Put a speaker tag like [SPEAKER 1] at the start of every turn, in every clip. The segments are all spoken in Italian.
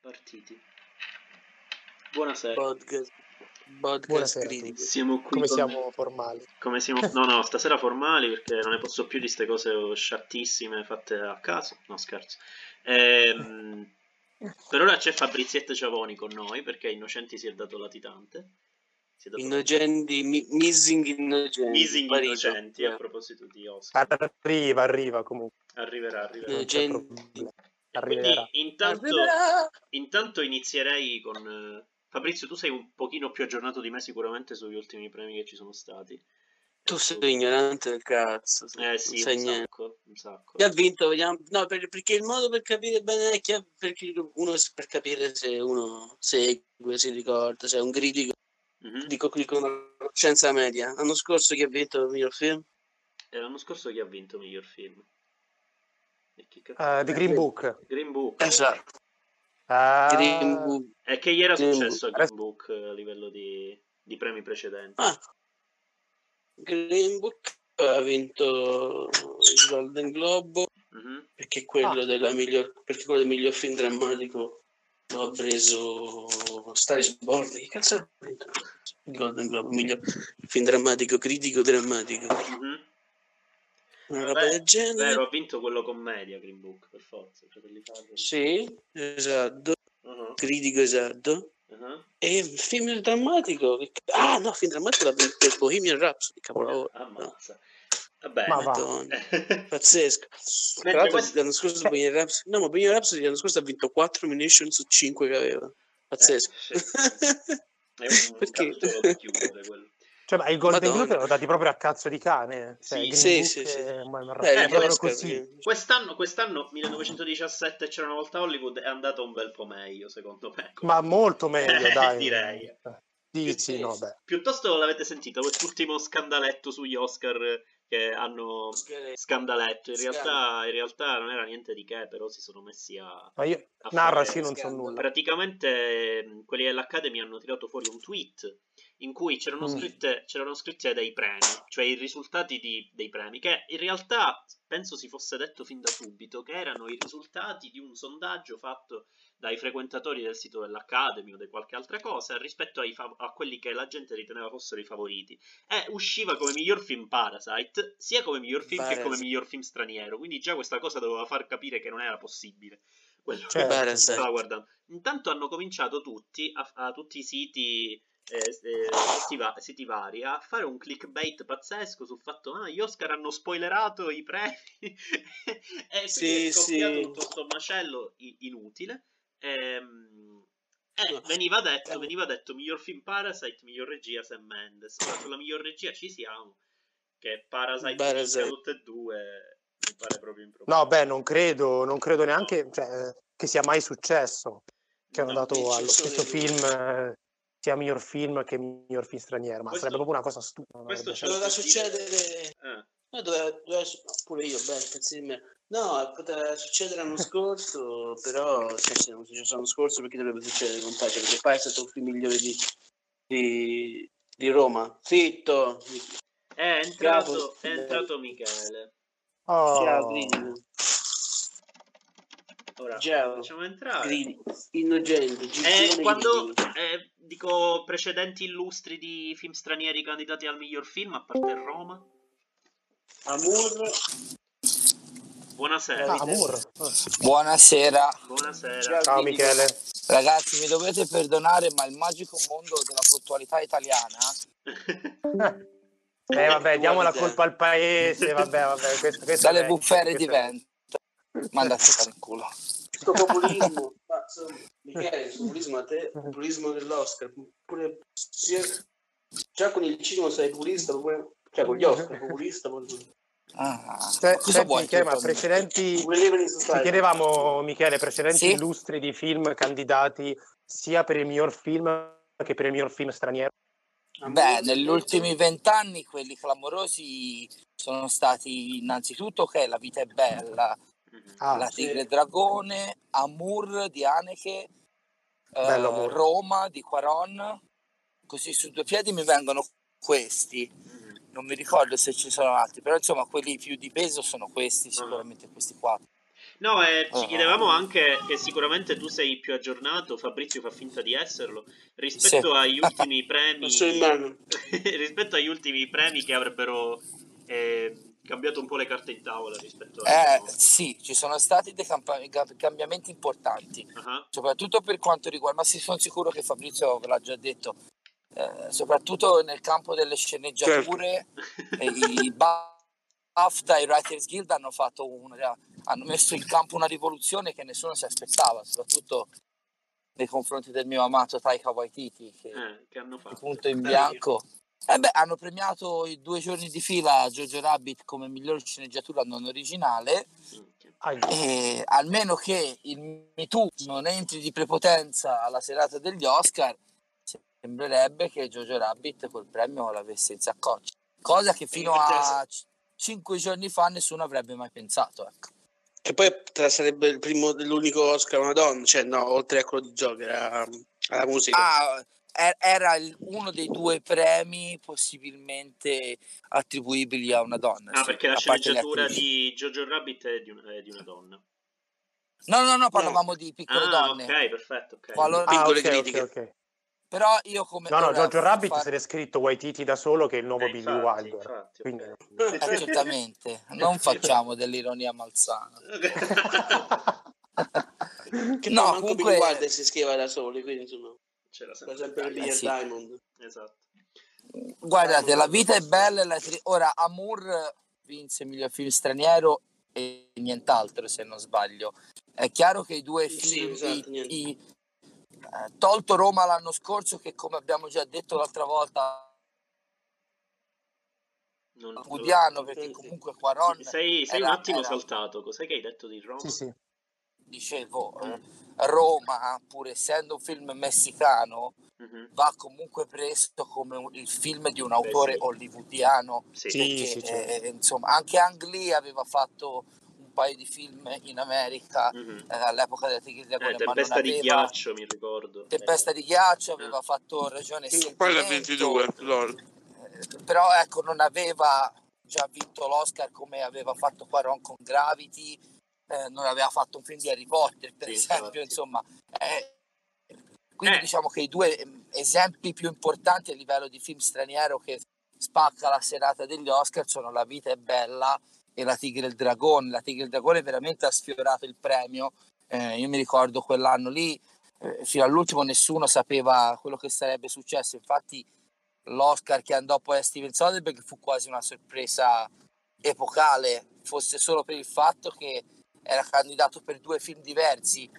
[SPEAKER 1] Partiti. Buonasera.
[SPEAKER 2] Podcast, podcast
[SPEAKER 3] Buonasera.
[SPEAKER 1] Siamo qui
[SPEAKER 3] Come
[SPEAKER 1] con-
[SPEAKER 3] siamo formali?
[SPEAKER 1] come siamo- No, no, stasera formali perché non ne posso più di queste cose sciattissime fatte a caso. No, scherzo. Ehm, per ora c'è Fabrizietta Ciavoni con noi perché Innocenti si è dato latitante. Si è dato
[SPEAKER 2] Innocenti, mi- missing innocenti.
[SPEAKER 1] Missing
[SPEAKER 2] sparito.
[SPEAKER 1] Innocenti a proposito di Oscar.
[SPEAKER 3] Arriva, arriva comunque.
[SPEAKER 1] Arriverà, arriverà.
[SPEAKER 2] Innocenti.
[SPEAKER 3] Arriverà.
[SPEAKER 1] intanto,
[SPEAKER 2] Arriverà.
[SPEAKER 1] intanto inizierei con... eh, Fabrizio, tu sei un pochino più aggiornato di me sicuramente sugli ultimi premi che ci sono stati.
[SPEAKER 2] Tu sei ignorante del cazzo.
[SPEAKER 1] Eh sì,
[SPEAKER 2] sai
[SPEAKER 1] un
[SPEAKER 2] niente.
[SPEAKER 1] sacco, un sacco.
[SPEAKER 2] Chi ha vinto? Vediamo. No, per- perché il modo per capire bene è chi ha- perché uno per capire se uno segue, si ricorda, se è un critico
[SPEAKER 1] Mhm.
[SPEAKER 2] di, co- di conoscenza media. L'anno scorso chi ha vinto il miglior film?
[SPEAKER 1] E l'anno scorso chi ha vinto miglior film? E chi cazzo?
[SPEAKER 3] Eh, The Green Book.
[SPEAKER 1] Green Book.
[SPEAKER 2] Esatto.
[SPEAKER 3] Ah,
[SPEAKER 2] Green Book.
[SPEAKER 1] E che gli era
[SPEAKER 2] Green
[SPEAKER 1] successo a
[SPEAKER 3] Book.
[SPEAKER 1] Green Book eh, a livello di, di premi precedenti?
[SPEAKER 2] Ah, Green Book ha vinto il Golden Globe
[SPEAKER 1] Mhm.
[SPEAKER 2] perché quello
[SPEAKER 3] Ah.
[SPEAKER 2] della miglior perché quello del miglior film drammatico lo ha preso Star is Born che cazzo ha vinto il Golden Globe miglior film drammatico critico drammatico
[SPEAKER 1] Mhm.
[SPEAKER 2] una roba
[SPEAKER 1] Vabbè,
[SPEAKER 2] del genere
[SPEAKER 1] Vero, ha vinto quello commedia Green Book, per forza. Fratelli Farrell.
[SPEAKER 2] sì esatto
[SPEAKER 1] Mhm,
[SPEAKER 2] critico esatto
[SPEAKER 1] mhm.
[SPEAKER 2] e film drammatico ah no film drammatico l'ha vinto il Bohemian Rhapsody capolavoro
[SPEAKER 1] Ammazza. Vabbè.
[SPEAKER 3] Ma va.
[SPEAKER 2] Madonna. Pazzesco. Tra l'altro
[SPEAKER 1] questo-
[SPEAKER 2] l'anno scorso Bohemian Rhapsody, no, ma Bohemian Rhapsody l'anno scorso ha vinto 4 nomination su 5 che aveva. Pazzesco.
[SPEAKER 1] Eh, sì. È un
[SPEAKER 2] Perché?
[SPEAKER 1] chiudere quello.
[SPEAKER 3] Cioè, ma i Golden
[SPEAKER 2] Madonna.
[SPEAKER 3] Globe l'hanno dati proprio a cazzo di cane. Cioè,
[SPEAKER 1] Sì,
[SPEAKER 2] sì, sì, sì.
[SPEAKER 3] ma- ma-
[SPEAKER 2] Eh,
[SPEAKER 3] è
[SPEAKER 1] Quest'anno, quest'anno, 1917, c'era una volta a Hollywood, è andato un bel po' meglio, secondo me.
[SPEAKER 3] Ma molto meglio, dai.
[SPEAKER 1] direi.
[SPEAKER 3] Dici, no, beh.
[SPEAKER 1] Piuttosto l'avete sentito quest'ultimo scandaletto sugli Oscar che hanno scandaletto. In realtà, in realtà non era niente di che, però si sono messi a.
[SPEAKER 3] Ma io,
[SPEAKER 1] a fare-
[SPEAKER 3] io non so nulla.
[SPEAKER 1] Praticamente mh, quelli dell'Academy hanno tirato fuori un tweet in cui c'erano,
[SPEAKER 3] Mm.
[SPEAKER 1] scritte, c'erano scritte dei premi, cioè i risultati di- dei premi, che in realtà penso si fosse detto fin da subito che erano i risultati di un sondaggio fatto dai frequentatori del sito dell'Academy o di qualche altra cosa rispetto a quelli che la gente riteneva fossero i favoriti. E usciva come miglior film Parasite, sia come miglior film che come
[SPEAKER 2] Parasite.
[SPEAKER 1] miglior film straniero, quindi già questa cosa doveva far capire che non era possibile. Quello
[SPEAKER 3] Certo.
[SPEAKER 1] che
[SPEAKER 2] Parasite.
[SPEAKER 1] stava guardando. Intanto hanno cominciato tutti, a, a tutti i siti, eh, eh, siti, va- siti vari, a fare un clickbait pazzesco sul fatto ah, gli Oscar hanno spoilerato i premi e
[SPEAKER 2] Sì,
[SPEAKER 1] quindi è scoppiato
[SPEAKER 2] sì.
[SPEAKER 1] tutto sto macello inutile. Ehm, e
[SPEAKER 2] No.
[SPEAKER 1] veniva detto,
[SPEAKER 2] Eh.
[SPEAKER 1] veniva detto miglior film Parasite, miglior regia Sam Mendes. Ma sulla miglior regia ci siamo. Che Parasite,
[SPEAKER 2] Parasite.
[SPEAKER 1] tutte e due mi pare proprio improbabile.
[SPEAKER 3] No, beh, non credo, non credo neanche cioè, che sia mai successo che hanno
[SPEAKER 1] No,
[SPEAKER 3] dato allo stesso
[SPEAKER 2] dei-
[SPEAKER 3] film eh, sia miglior film che miglior film straniero, ma
[SPEAKER 1] Questo-
[SPEAKER 3] sarebbe proprio una cosa stupida.
[SPEAKER 1] questo c'è-
[SPEAKER 2] Doveva succedere
[SPEAKER 1] Eh.
[SPEAKER 2] no, doveva, doveva- pure io beh cazzo di me no poteva succedere l'anno scorso però cioè, se non successo l'anno scorso perché dovrebbe succedere con pace perché poi è stato il film migliore di, di, di Roma. Zitto
[SPEAKER 1] È entrato, è entrato Michele.
[SPEAKER 3] Oh,
[SPEAKER 2] ciao Gridi
[SPEAKER 1] Ora
[SPEAKER 2] ciao
[SPEAKER 1] facciamo entrare.
[SPEAKER 2] Gridi innocente
[SPEAKER 1] Eh, quando eh, dico precedenti illustri di film stranieri candidati al miglior film, a parte Roma.
[SPEAKER 2] Amour
[SPEAKER 1] Buonasera.
[SPEAKER 3] ah.
[SPEAKER 4] Buonasera,
[SPEAKER 1] Buonasera.
[SPEAKER 2] Ciao.
[SPEAKER 3] Michele.
[SPEAKER 4] ragazzi, mi dovete perdonare, ma il magico mondo della puntualità italiana
[SPEAKER 3] Eh vabbè, diamo la colpa al paese, vabbè, vabbè. Questo, questo
[SPEAKER 4] dalle
[SPEAKER 3] questo
[SPEAKER 4] di vento. Manda a fare in culo.
[SPEAKER 2] questo populismo ma, insomma, Michele questo populismo a te il populismo dell'Oscar pure sia, già con il cinema sei populista pure, cioè con gli Oscar populista pure,
[SPEAKER 4] Ah,
[SPEAKER 3] Cioè,
[SPEAKER 4] cosa
[SPEAKER 3] senti,
[SPEAKER 4] vuoi?
[SPEAKER 3] Michele, ma precedenti Ti chiedevamo, Michele, precedenti
[SPEAKER 4] Sì?
[SPEAKER 3] illustri di film candidati sia per il miglior film che per il miglior film straniero.
[SPEAKER 4] Beh, negli ultimi vent'anni quelli clamorosi sono stati innanzitutto che La vita è bella,
[SPEAKER 3] Ah,
[SPEAKER 4] La
[SPEAKER 2] sì.
[SPEAKER 4] tigre e il dragone, Amour di Haneke, eh,
[SPEAKER 3] Bello Amour.
[SPEAKER 4] Roma di Quaron, così su due piedi mi vengono questi. Non mi ricordo se ci sono altri, però insomma quelli più di peso sono questi, sicuramente questi qua.
[SPEAKER 1] No, e ci
[SPEAKER 4] Ah.
[SPEAKER 1] chiedevamo anche che sicuramente tu sei più aggiornato, Fabrizio fa finta di esserlo, rispetto
[SPEAKER 4] Sì.
[SPEAKER 1] agli ultimi premi, rispetto agli ultimi premi che avrebbero eh, cambiato un po' le carte in tavola rispetto a...
[SPEAKER 4] Eh sì, ci sono stati dei ga- cambiamenti importanti,
[SPEAKER 1] Ah,
[SPEAKER 4] soprattutto per quanto riguarda, ma sì, sono sicuro che Fabrizio ve l'ha già detto, eh, soprattutto nel campo delle sceneggiature, e i BAFTA e i Writers Guild hanno, fatto una, hanno messo in campo una rivoluzione che nessuno si aspettava, soprattutto nei confronti del mio amato Taika Waititi, che
[SPEAKER 1] eh, che hanno fatto?
[SPEAKER 4] punto in bianco. Eh beh, hanno premiato i due giorni di fila Jojo Rabbit come miglior sceneggiatura non originale e almeno che il Me Too non entri di prepotenza alla serata degli Oscar, sembrerebbe che Jojo Rabbit quel premio l'avesse in saccoccia. Cosa che fino a c- cinque giorni fa nessuno avrebbe mai pensato. Ecco.
[SPEAKER 2] Che poi tra sarebbe il primo dell'unico Oscar a una donna, cioè no, oltre a quello di Joker, a- alla musica.
[SPEAKER 4] Ah, er- era uno dei due premi possibilmente attribuibili a una donna.
[SPEAKER 1] Ah,
[SPEAKER 4] sì,
[SPEAKER 1] perché la
[SPEAKER 4] a
[SPEAKER 1] sceneggiatura di Jojo Rabbit è di, un- è di una donna.
[SPEAKER 4] No, no, no, parlavamo di piccole
[SPEAKER 1] ah,
[SPEAKER 4] donne.
[SPEAKER 1] ok, perfetto, ok.
[SPEAKER 4] Qualora-
[SPEAKER 3] ah,
[SPEAKER 2] piccole
[SPEAKER 3] ok,
[SPEAKER 2] critiche.
[SPEAKER 3] ok, ok.
[SPEAKER 4] Però io come...
[SPEAKER 3] No, no, Jojo Rabbit
[SPEAKER 4] fa-
[SPEAKER 3] se l'è scritto Waititi da solo che è il nuovo
[SPEAKER 1] Eh,
[SPEAKER 3] Billy
[SPEAKER 1] infatti,
[SPEAKER 3] Wilder.
[SPEAKER 1] infatti,
[SPEAKER 3] Quindi-
[SPEAKER 1] ok.
[SPEAKER 4] Eh, certamente, non facciamo dell'ironia malsana.
[SPEAKER 2] Che
[SPEAKER 4] no,
[SPEAKER 2] no, manco
[SPEAKER 4] comunque-
[SPEAKER 2] Billy Wilder si scriveva da soli, quindi insomma,
[SPEAKER 1] C'era sempre
[SPEAKER 2] il
[SPEAKER 1] taglio.
[SPEAKER 2] Billy
[SPEAKER 4] sì.
[SPEAKER 2] Diamond.
[SPEAKER 1] Esatto.
[SPEAKER 4] Guardate, la vita è bella. la tri- Ora, Amour vinse miglior film straniero e nient'altro, se non sbaglio. È chiaro che i due
[SPEAKER 2] Sì,
[SPEAKER 4] film,
[SPEAKER 2] esatto,
[SPEAKER 4] i-
[SPEAKER 2] niente.
[SPEAKER 4] i- eh, tolto Roma l'anno scorso, che come abbiamo già detto l'altra volta,
[SPEAKER 1] Non-
[SPEAKER 4] Pudiano, perché
[SPEAKER 2] Sì, sì.
[SPEAKER 4] comunque Quaron
[SPEAKER 1] Sei, sei
[SPEAKER 4] era-
[SPEAKER 1] un attimo
[SPEAKER 4] era-
[SPEAKER 1] saltato. Cos'è che hai detto di Roma?
[SPEAKER 3] Sì, sì.
[SPEAKER 4] dicevo, eh,
[SPEAKER 1] Mm.
[SPEAKER 4] Roma, pur essendo un film messicano,
[SPEAKER 1] Mhm.
[SPEAKER 4] va comunque preso come un- il film di un autore
[SPEAKER 1] sì.
[SPEAKER 4] hollywoodiano.
[SPEAKER 1] Sì.
[SPEAKER 3] Sì,
[SPEAKER 4] perché,
[SPEAKER 3] sì, certo.
[SPEAKER 4] eh, insomma, anche Ang Lee aveva fatto paio di film in America
[SPEAKER 1] Mhm.
[SPEAKER 4] eh, all'epoca della Tigre
[SPEAKER 1] Eh,
[SPEAKER 4] Dragone, ma non
[SPEAKER 1] tempesta di
[SPEAKER 4] aveva
[SPEAKER 1] ghiaccio, mi ricordo.
[SPEAKER 4] Tempesta di ghiaccio,
[SPEAKER 1] Eh.
[SPEAKER 4] aveva fatto Ragione e
[SPEAKER 2] Poi la
[SPEAKER 4] Sentimento,
[SPEAKER 2] 22, lol.
[SPEAKER 4] eh, però ecco non aveva già vinto l'Oscar come aveva fatto Quaron con Gravity eh, non aveva fatto un film di Harry Potter per
[SPEAKER 1] Sì,
[SPEAKER 4] esempio
[SPEAKER 1] infatti.
[SPEAKER 4] insomma eh, quindi
[SPEAKER 1] Eh.
[SPEAKER 4] diciamo che i due ehm, esempi più importanti a livello di film straniero che spacca la serata degli Oscar sono La vita è bella e La tigre e il dragone. La tigre e il dragone veramente ha sfiorato il premio. Eh, io mi ricordo quell'anno lì eh, fino all'ultimo nessuno sapeva quello che sarebbe successo. Infatti l'Oscar che andò poi a Steven Soderbergh fu quasi una sorpresa epocale, fosse solo per il fatto che era candidato per due film diversi.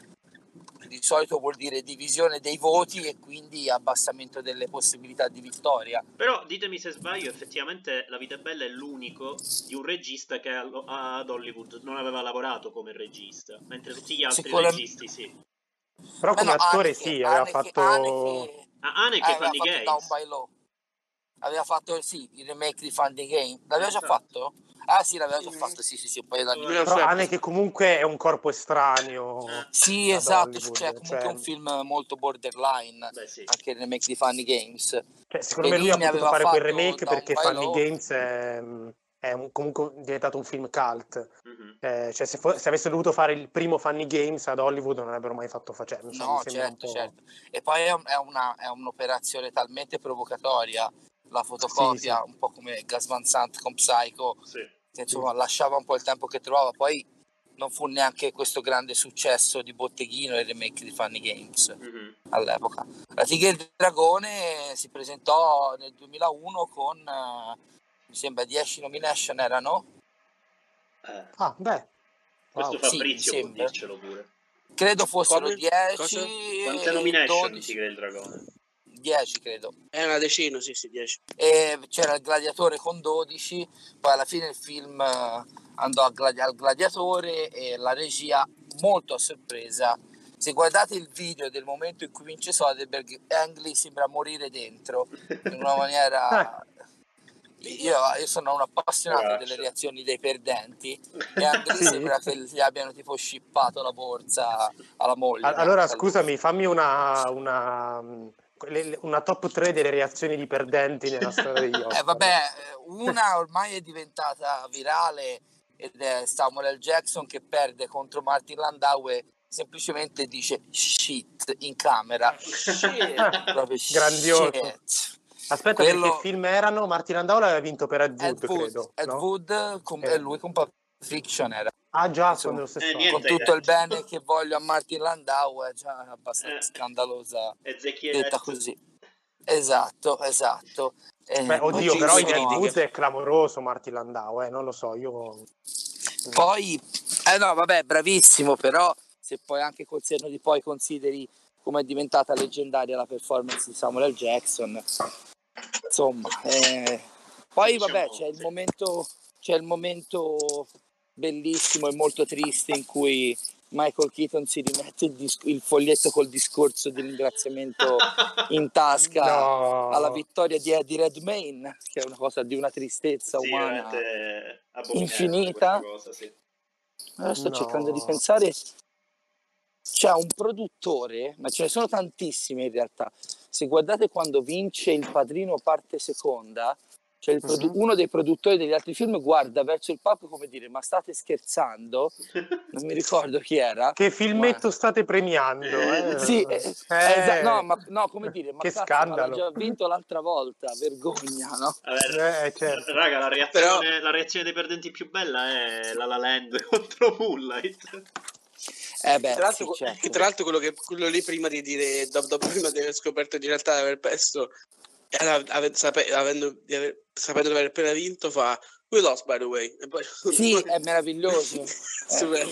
[SPEAKER 4] Di solito vuol dire divisione dei voti e quindi abbassamento delle possibilità di vittoria.
[SPEAKER 1] Però ditemi se sbaglio, effettivamente La vita è bella è l'unico di un regista che ad Hollywood non aveva lavorato come regista, mentre tutti gli altri
[SPEAKER 4] Sicuramente-
[SPEAKER 1] registi sì.
[SPEAKER 3] Però
[SPEAKER 4] Beh,
[SPEAKER 3] come
[SPEAKER 4] no,
[SPEAKER 3] attore
[SPEAKER 4] Haneke-
[SPEAKER 3] sì, aveva
[SPEAKER 4] Haneke-
[SPEAKER 3] fatto...
[SPEAKER 4] Haneke-
[SPEAKER 1] Ah,
[SPEAKER 4] aveva
[SPEAKER 1] Funny
[SPEAKER 4] fatto
[SPEAKER 1] Games.
[SPEAKER 4] Down by Law. Aveva fatto sì, il remake di Funding Game. L'aveva già
[SPEAKER 1] Esatto.
[SPEAKER 4] fatto? Ah sì, l'aveva già fatto, sì, sì, sì, un paio d'anni fa.
[SPEAKER 2] Però
[SPEAKER 3] Anne che comunque è un corpo estraneo.
[SPEAKER 4] Sì, esatto, cioè comunque
[SPEAKER 3] cioè-
[SPEAKER 4] un film molto borderline,
[SPEAKER 1] Beh, sì.
[SPEAKER 4] anche il remake di Funny Games.
[SPEAKER 3] Cioè, secondo me lui
[SPEAKER 4] Benigni
[SPEAKER 3] ha potuto fare quel remake perché Funny. Games è, è un- comunque diventato un film cult.
[SPEAKER 1] Mhm.
[SPEAKER 3] Eh, cioè, se, fo- se avesse dovuto fare il primo Funny Games ad Hollywood non avrebbero mai fatto facendo.
[SPEAKER 4] No, certo, certo. E poi è, un- è una- è un'operazione talmente provocatoria, la fotocopia,
[SPEAKER 3] Sì,
[SPEAKER 4] un po' come Gas Van Sant con Psycho,
[SPEAKER 1] Sì.
[SPEAKER 4] che insomma lasciava un po' il tempo che trovava. Poi non fu neanche questo grande successo di botteghino il remake di Funny Games
[SPEAKER 1] Mhm.
[SPEAKER 4] all'epoca. La Tigre e il Dragone si presentò nel 2001 con, eh, mi sembra, 10 nomination erano.
[SPEAKER 1] Eh,
[SPEAKER 3] Ah, beh.
[SPEAKER 1] questo
[SPEAKER 3] Wow.
[SPEAKER 4] Sì,
[SPEAKER 1] Fabrizio
[SPEAKER 4] mi
[SPEAKER 1] può dircelo pure.
[SPEAKER 4] Credo fossero
[SPEAKER 2] Come?
[SPEAKER 4] 10,
[SPEAKER 2] Cosa?
[SPEAKER 1] Quante
[SPEAKER 4] e
[SPEAKER 1] nomination
[SPEAKER 4] 12,
[SPEAKER 1] Tigre e il Dragone?
[SPEAKER 4] 10 credo.
[SPEAKER 2] È una decina, sì, sì, 10.
[SPEAKER 4] e c'era il gladiatore con 12 poi alla fine il film eh, andò al, gladi- al gladiatore e la regia molto a sorpresa se guardate il video del momento in cui vince Soderbergh Ang Lee sembra morire dentro in una maniera io, io sono un appassionato
[SPEAKER 1] Poraccio.
[SPEAKER 4] delle reazioni dei perdenti e Ang Lee sembra che gli abbiano tipo scippato la borsa alla moglie?
[SPEAKER 3] Allora,
[SPEAKER 4] Cioè,
[SPEAKER 3] scusami, fammi una, una- le- le- una top 3 delle reazioni di perdenti nella storia degli Oscar.
[SPEAKER 4] Eh, vabbè, una ormai è diventata virale ed è Samuel L. Jackson che perde contro Martin Landau e semplicemente dice shit in camera.
[SPEAKER 2] Shit.
[SPEAKER 4] Proprio
[SPEAKER 3] Grandioso.
[SPEAKER 4] shit.
[SPEAKER 3] Aspetta,
[SPEAKER 4] quello-
[SPEAKER 3] perché film erano? Martin Landau l'aveva vinto per Ed Wood,
[SPEAKER 4] Ed Wood,
[SPEAKER 3] credo.
[SPEAKER 4] Ed
[SPEAKER 3] no?
[SPEAKER 4] Wood con-
[SPEAKER 3] Eh.
[SPEAKER 4] e lui con Pulp Fiction era
[SPEAKER 3] Ah, già, sono dello stesso
[SPEAKER 1] eh, niente.
[SPEAKER 4] con tutto il
[SPEAKER 1] detto.
[SPEAKER 4] bene che voglio a Martin Landau è già abbastanza
[SPEAKER 1] Eh.
[SPEAKER 4] scandalosa
[SPEAKER 1] Ezechiele
[SPEAKER 4] detta così esatto esatto Eh,
[SPEAKER 3] Beh, oddio, però in
[SPEAKER 4] anche-
[SPEAKER 3] Wood è clamoroso Martin Landau, eh, non lo so, io...
[SPEAKER 4] Poi, eh no, vabbè, bravissimo, però se poi anche col senno di poi consideri come è diventata leggendaria la performance di Samuel L. Jackson, insomma, eh, poi vabbè,
[SPEAKER 1] molte.
[SPEAKER 4] c'è il momento, c'è il momento bellissimo e molto triste in cui Michael Keaton si rimette il, dis- il foglietto col discorso di ringraziamento in tasca
[SPEAKER 3] No.
[SPEAKER 4] alla vittoria di Eddie Redmayne, che è una cosa di una tristezza
[SPEAKER 1] Sì,
[SPEAKER 4] umana. infinita.
[SPEAKER 1] cosa, sì.
[SPEAKER 4] Ora sto
[SPEAKER 3] No.
[SPEAKER 4] cercando di pensare. C'è un produttore, ma ce ne sono tantissime in realtà. Se guardate quando vince il padrino parte seconda, cioè il produ- uno dei produttori degli altri film guarda verso il palco come dire: Ma state scherzando? Non mi ricordo chi era.
[SPEAKER 3] Che filmetto state premiando?
[SPEAKER 1] Eh,
[SPEAKER 3] eh?
[SPEAKER 4] Sì, eh,
[SPEAKER 3] Eh,
[SPEAKER 4] esa- no, ma no, come dire, ma
[SPEAKER 3] Che
[SPEAKER 4] cazzo, ma l'ha
[SPEAKER 3] scandalo.
[SPEAKER 4] già vinto l'altra volta, vergogna, no?
[SPEAKER 1] Vabbè,
[SPEAKER 3] Eh, certo.
[SPEAKER 1] Raga, la reazione, la reazione dei perdenti più bella è La La Land contro Moonlight.
[SPEAKER 4] Eh beh,
[SPEAKER 2] Tra l'altro,
[SPEAKER 4] sì, certo.
[SPEAKER 2] che tra l'altro quello, che, quello lì prima di dire, dopo, dopo prima di aver scoperto di realtà di aver perso, era, ave- sape- avendo, di aver, sapendo di aver appena vinto, fa We lost by the way. E poi,
[SPEAKER 4] Sì, è meraviglioso. Eh,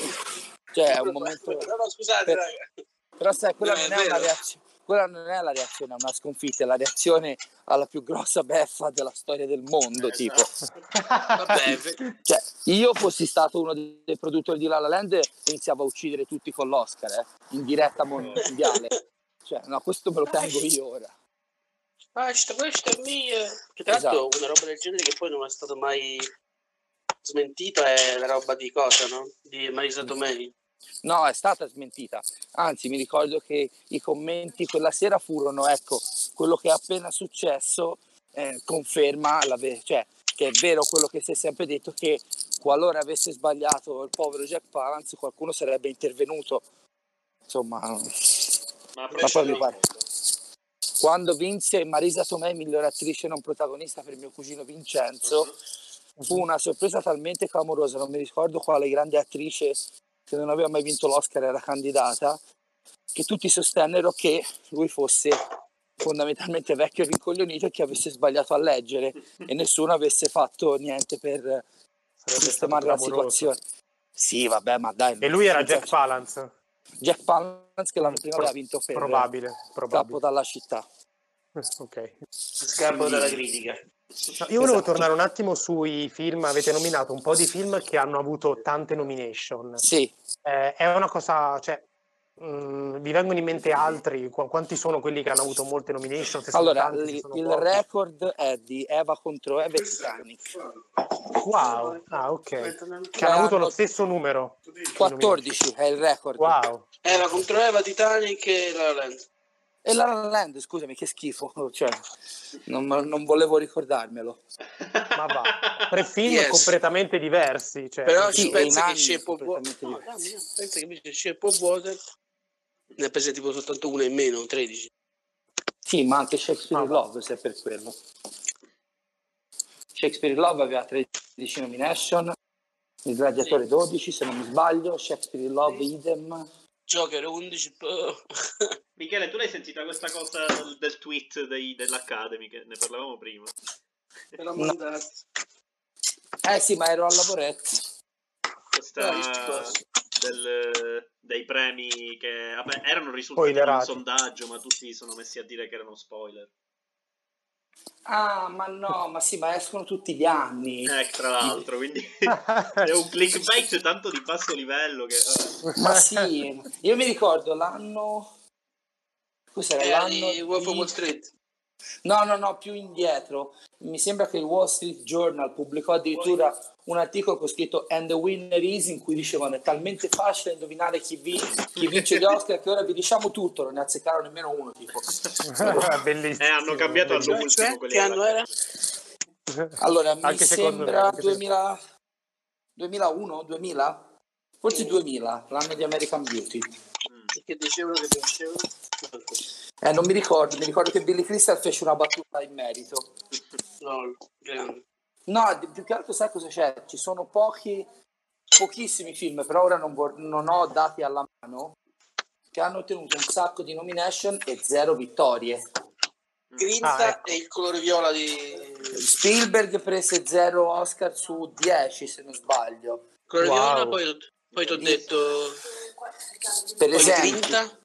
[SPEAKER 4] cioè, è un momento...
[SPEAKER 2] No, no, scusate,
[SPEAKER 4] Per-
[SPEAKER 2] raga.
[SPEAKER 4] Però sai, quella
[SPEAKER 2] No, è
[SPEAKER 4] non è
[SPEAKER 2] vero.
[SPEAKER 4] reazione. Quella non è la reazione a una sconfitta, è la reazione alla più grossa beffa della storia del mondo. Tipo,
[SPEAKER 2] Vabbè, ve-
[SPEAKER 4] cioè, io fossi stato uno dei dei produttori di La La Land, iniziavo a uccidere tutti con l'Oscar eh, in diretta mondiale. Cioè, no, questo me lo tengo io ora.
[SPEAKER 2] Basta, questo è mio. Che tra l'altro
[SPEAKER 4] Esatto.
[SPEAKER 2] una roba del genere che poi non è stato mai smentito è la roba di cosa, no? Di Marisa Tomei.
[SPEAKER 4] No, è stata smentita. Anzi, mi ricordo che i commenti quella sera furono, ecco, quello che è appena successo eh, conferma la ve- cioè, che è vero quello che si è sempre detto, che qualora avesse sbagliato il povero Jack Palance, qualcuno sarebbe intervenuto. Insomma,
[SPEAKER 1] Ma,
[SPEAKER 4] Ma poi mi pare. Quando vinse Marisa Tomei, miglior attrice non protagonista per mio cugino Vincenzo, fu una sorpresa talmente clamorosa, non mi ricordo quale grande attrice che non aveva mai vinto l'Oscar era candidata, che tutti sostennero che lui fosse fondamentalmente vecchio e rincoglionito e che avesse sbagliato a leggere e nessuno avesse fatto niente per sistemare la situazione. Sì, vabbè, ma dai.
[SPEAKER 3] E lui era Jack Palance?
[SPEAKER 4] Jack Palance che l'anno prima
[SPEAKER 3] Pro-
[SPEAKER 4] aveva vinto per
[SPEAKER 3] Probabile,
[SPEAKER 4] Scappo
[SPEAKER 3] probabile.
[SPEAKER 4] dalla città.
[SPEAKER 3] Ok.
[SPEAKER 2] Scappo dalla critica.
[SPEAKER 3] No, io volevo
[SPEAKER 4] Esatto.
[SPEAKER 3] tornare un attimo sui film, avete nominato un po' di film che hanno avuto tante nomination.
[SPEAKER 4] Sì,
[SPEAKER 3] Eh, è una cosa, cioè, mh, vi vengono in mente altri? Qu- quanti sono quelli che hanno avuto molte nomination? Se sono
[SPEAKER 4] allora
[SPEAKER 3] tanti, sono
[SPEAKER 4] il
[SPEAKER 3] pochi?
[SPEAKER 4] record è di Eva contro Eva e Titanic.
[SPEAKER 3] Wow, ah ok. Che hanno avuto lo stesso numero. di
[SPEAKER 4] 14 è il record.
[SPEAKER 3] Wow.
[SPEAKER 2] Era contro Eva, Titanic e La La Land.
[SPEAKER 4] E La La Land, scusami, che schifo. Cioè, non, non volevo ricordarmelo.
[SPEAKER 3] Ma va. Tre film
[SPEAKER 2] Yes.
[SPEAKER 3] completamente diversi. Cioè,
[SPEAKER 2] Però
[SPEAKER 4] sì,
[SPEAKER 2] ci pensa che
[SPEAKER 4] anni
[SPEAKER 2] Shape of Water... ne ha prese tipo soltanto una in meno, 13.
[SPEAKER 4] Sì, ma anche Shakespeare
[SPEAKER 3] Ah.
[SPEAKER 4] Love, se è per quello. Shakespeare in Love aveva 13 nomination, Il Gladiatore 12, se non mi sbaglio, Shakespeare in Love idem.
[SPEAKER 2] Joker 11. oh.
[SPEAKER 1] Michele, tu l'hai sentita questa cosa del, tweet dei- dell'Academy, che ne parlavamo prima?
[SPEAKER 2] Mandato.
[SPEAKER 4] Eh sì, ma ero al lavoretto.
[SPEAKER 1] Questa
[SPEAKER 2] Ah.
[SPEAKER 1] Del- dei premi che vabbè, erano risultati di un sondaggio, ma tutti sono messi a dire che erano spoiler.
[SPEAKER 4] Ah, ma no, ma sì, ma escono tutti gli anni.
[SPEAKER 1] Eh, tra l'altro, quindi è un clickbait tanto di basso livello che...
[SPEAKER 4] Ma sì, io mi ricordo l'anno... Cos'era
[SPEAKER 2] Era
[SPEAKER 4] l'anno
[SPEAKER 2] di Wolf of Wall Street.
[SPEAKER 4] No, no, no, più indietro. Mi sembra che il Wall Street Journal pubblicò addirittura un articolo con scritto And the winner is in cui dicevano è talmente facile indovinare chi, vi- chi vince gli Oscar che ora vi diciamo tutto, non ne azzeccarono nemmeno uno. Tipo.
[SPEAKER 3] Bellissimo.
[SPEAKER 1] Eh, hanno cambiato all'ultimo
[SPEAKER 2] Cioè, che anno era?
[SPEAKER 4] Allora, mi
[SPEAKER 3] Anche me,
[SPEAKER 4] sembra
[SPEAKER 3] se-
[SPEAKER 4] 2000 2001, 2000? Forse 2000, l'anno di American Beauty.
[SPEAKER 1] Mm.
[SPEAKER 2] Perché dicevano che vincevano?
[SPEAKER 4] Eh, non mi ricordo, mi ricordo che Billy Crystal fece una battuta in merito.
[SPEAKER 2] No, grande.
[SPEAKER 4] No, più che altro sai cosa c'è? Ci sono pochi, pochissimi film, però ora non, vor- non ho dati alla mano, che hanno ottenuto un sacco di nomination e zero vittorie.
[SPEAKER 2] Grinta
[SPEAKER 3] Ah, ecco.
[SPEAKER 2] e il colore viola di...
[SPEAKER 4] Spielberg prese zero Oscar su 10, se non sbaglio.
[SPEAKER 2] colore
[SPEAKER 3] Wow.
[SPEAKER 2] viola, poi, poi ti ho detto...
[SPEAKER 4] Per
[SPEAKER 2] Poi
[SPEAKER 4] esempio,
[SPEAKER 2] Grinta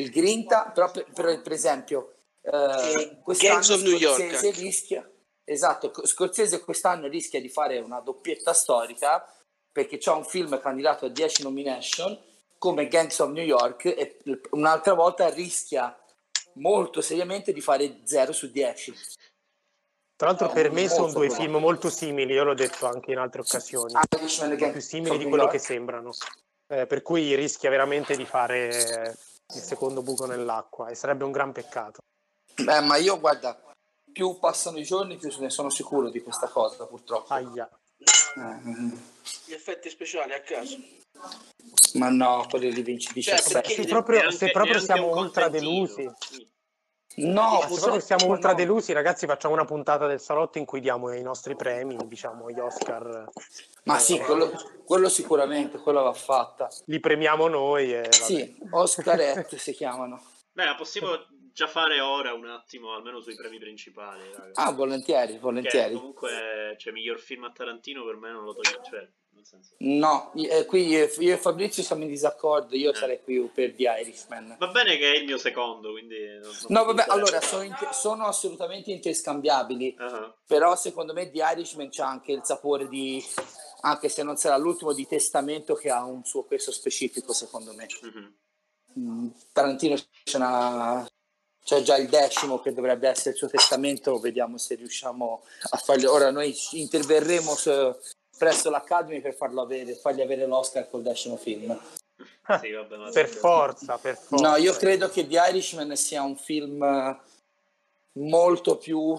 [SPEAKER 4] il Grinta, però per, per- per esempio, eh,
[SPEAKER 2] E
[SPEAKER 4] quest'anno
[SPEAKER 2] Gangs of New York
[SPEAKER 4] Scorsese rischia, esatto, Scorsese quest'anno rischia di fare una doppietta storica perché c'è un film candidato a 10 nomination come Gangs of New York e un'altra volta rischia molto seriamente di fare 0 su 10.
[SPEAKER 3] Tra l'altro per me sono due film molto simili, io l'ho detto anche in altre occasioni,
[SPEAKER 4] Gangs
[SPEAKER 3] più simili di quello che sembrano. Eh, per cui rischia veramente di fare il secondo buco nell'acqua e sarebbe un gran peccato.
[SPEAKER 4] Eh, ma io guarda, più passano i giorni più ne sono sicuro di questa cosa purtroppo.
[SPEAKER 3] Aia.
[SPEAKER 2] Gli effetti speciali a caso.
[SPEAKER 4] ma no, quelli li vinci 17.
[SPEAKER 2] perché-
[SPEAKER 3] Se proprio,
[SPEAKER 1] Neanche-
[SPEAKER 3] se proprio siamo ultra delusi,
[SPEAKER 1] Sì.
[SPEAKER 4] No,
[SPEAKER 3] proprio
[SPEAKER 4] purtroppo
[SPEAKER 3] siamo ultra
[SPEAKER 4] no.
[SPEAKER 3] delusi, ragazzi, facciamo una puntata del salotto in cui diamo i nostri premi, diciamo gli Oscar,
[SPEAKER 4] Ma sì, quello, quello sicuramente, quello va fatta.
[SPEAKER 3] li premiamo noi. E vabbè.
[SPEAKER 4] Sì, Oscarette si chiamano.
[SPEAKER 1] Beh, la possiamo già fare ora un attimo, almeno sui premi principali. raga.
[SPEAKER 4] Ah, volentieri,
[SPEAKER 1] Che
[SPEAKER 4] volentieri.
[SPEAKER 1] comunque, cioè, miglior film a Tarantino per me non lo toglie, cioè, senso...
[SPEAKER 4] No, eh, qui io, io e Fabrizio siamo in disaccordo, io
[SPEAKER 1] Eh.
[SPEAKER 4] sarei qui per The Irishman.
[SPEAKER 1] Va bene che è il mio secondo, quindi... non- non
[SPEAKER 4] No, vabbè, allora sono, inter- sono assolutamente interscambiabili,
[SPEAKER 1] Ah,
[SPEAKER 4] però secondo me The Irishman c'ha anche il sapore di, anche se non sarà l'ultimo, di testamento che ha un suo peso specifico, secondo me. Mm, Tarantino c'è, una- c'è già il decimo che dovrebbe essere il suo testamento, vediamo se riusciamo a farlo. Ora noi interverremo su- presso l'Academy per farlo avere, fargli avere l'Oscar col decimo film.
[SPEAKER 1] Sì, vabbè, ma
[SPEAKER 3] Per forza, per forza.
[SPEAKER 4] No, io credo che The Irishman sia un film eh, molto più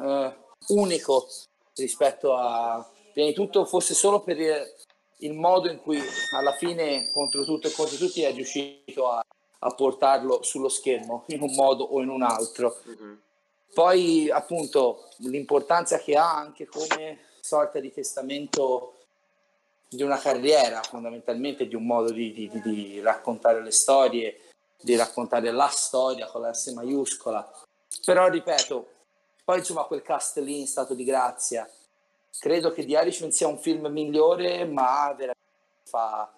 [SPEAKER 4] eh, unico rispetto a... Prima di tutto fosse solo per il, il modo in cui alla fine contro tutto e contro tutti è riuscito a, a portarlo sullo schermo in un modo o in un altro.
[SPEAKER 1] Mhm.
[SPEAKER 4] Poi appunto l'importanza che ha anche come sorta di testamento di una carriera, fondamentalmente di un modo di, di- di- di raccontare le storie, di raccontare la storia con la S maiuscola. Però ripeto, poi insomma quel cast lì in stato di grazia, credo che The Irishman sia un film migliore, ma veramente fa...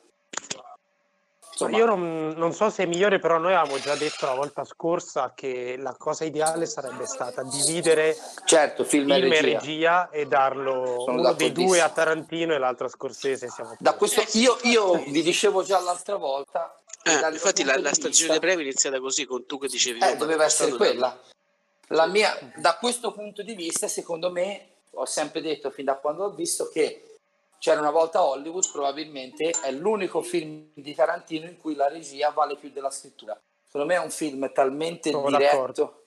[SPEAKER 4] Insomma,
[SPEAKER 3] Io non, non so se è migliore, però noi avevamo già detto la volta scorsa che la cosa ideale sarebbe stata dividere
[SPEAKER 4] certo, film,
[SPEAKER 3] film
[SPEAKER 4] e
[SPEAKER 3] e
[SPEAKER 4] regia.
[SPEAKER 3] regia e darlo
[SPEAKER 4] Sono
[SPEAKER 3] uno dei due a Tarantino e l'altro a Scorsese.
[SPEAKER 4] Da questo, io, io vi dicevo già l'altra volta...
[SPEAKER 2] Eh, infatti la, la
[SPEAKER 4] di
[SPEAKER 2] stagione
[SPEAKER 4] vista-
[SPEAKER 2] premi è iniziata così, con tu che dicevi...
[SPEAKER 4] Eh,
[SPEAKER 2] "Ma
[SPEAKER 4] doveva essere quella. La mia, da questo punto di vista, secondo me, ho sempre detto fin da quando l'ho visto che c'era una volta Hollywood, probabilmente è l'unico film di Tarantino in cui la regia vale più della scrittura. Secondo me è un film talmente
[SPEAKER 3] Sono
[SPEAKER 4] diretto,
[SPEAKER 3] d'accordo.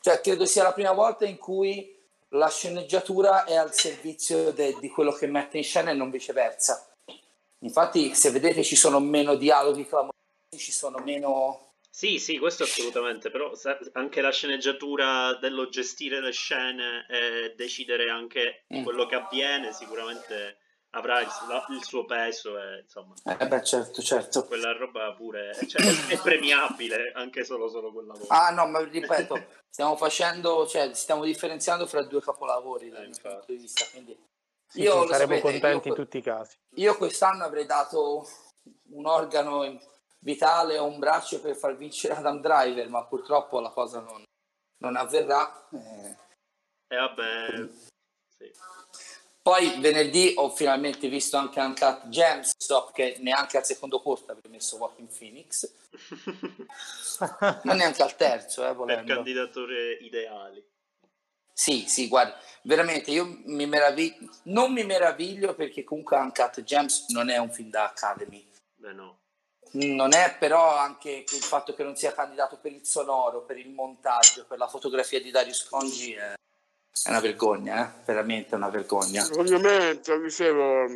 [SPEAKER 4] cioè credo sia la prima volta in cui la sceneggiatura è al servizio de- di quello che mette in scena e non viceversa. Infatti, se vedete, ci sono meno dialoghi clamorosi, ci sono meno
[SPEAKER 1] Sì, sì, questo assolutamente, però sa- anche la sceneggiatura dello gestire le scene e decidere anche
[SPEAKER 4] Mm.
[SPEAKER 1] quello che avviene sicuramente avrà il, la- il suo peso e insomma
[SPEAKER 4] Eh beh, certo, certo.
[SPEAKER 1] quella roba pure cioè, è premiabile anche solo, solo quel lavoro.
[SPEAKER 4] Ah no, ma ripeto, stiamo facendo, cioè stiamo differenziando fra due capolavori dal
[SPEAKER 1] Eh,
[SPEAKER 4] mio
[SPEAKER 1] infatti.
[SPEAKER 4] punto di vista. Quindi
[SPEAKER 3] Sì,
[SPEAKER 4] io,
[SPEAKER 3] sì, saremo
[SPEAKER 4] sapete,
[SPEAKER 3] contenti
[SPEAKER 4] io,
[SPEAKER 3] in tutti i casi.
[SPEAKER 4] io quest'anno avrei dato un organo vitale o un braccio per far vincere Adam Driver, ma purtroppo la cosa non, non avverrà. Eh,
[SPEAKER 1] E vabbè, sì.
[SPEAKER 4] Poi venerdì ho finalmente visto anche Uncut Gems, so che neanche al secondo posto avrei messo Walking Phoenix, ma neanche al terzo, eh,
[SPEAKER 1] per
[SPEAKER 4] volendo.
[SPEAKER 1] candidature ideali.
[SPEAKER 4] Sì, sì, guarda, veramente io mi meraviglio, non mi meraviglio perché comunque Uncut Gems non è un film da Academy.
[SPEAKER 1] Beh no.
[SPEAKER 4] Non è però anche il fatto che non sia candidato per il sonoro, per il montaggio, per la fotografia di Darius Congi è, è una vergogna, eh? veramente una vergogna.
[SPEAKER 2] Ovviamente, dicevo...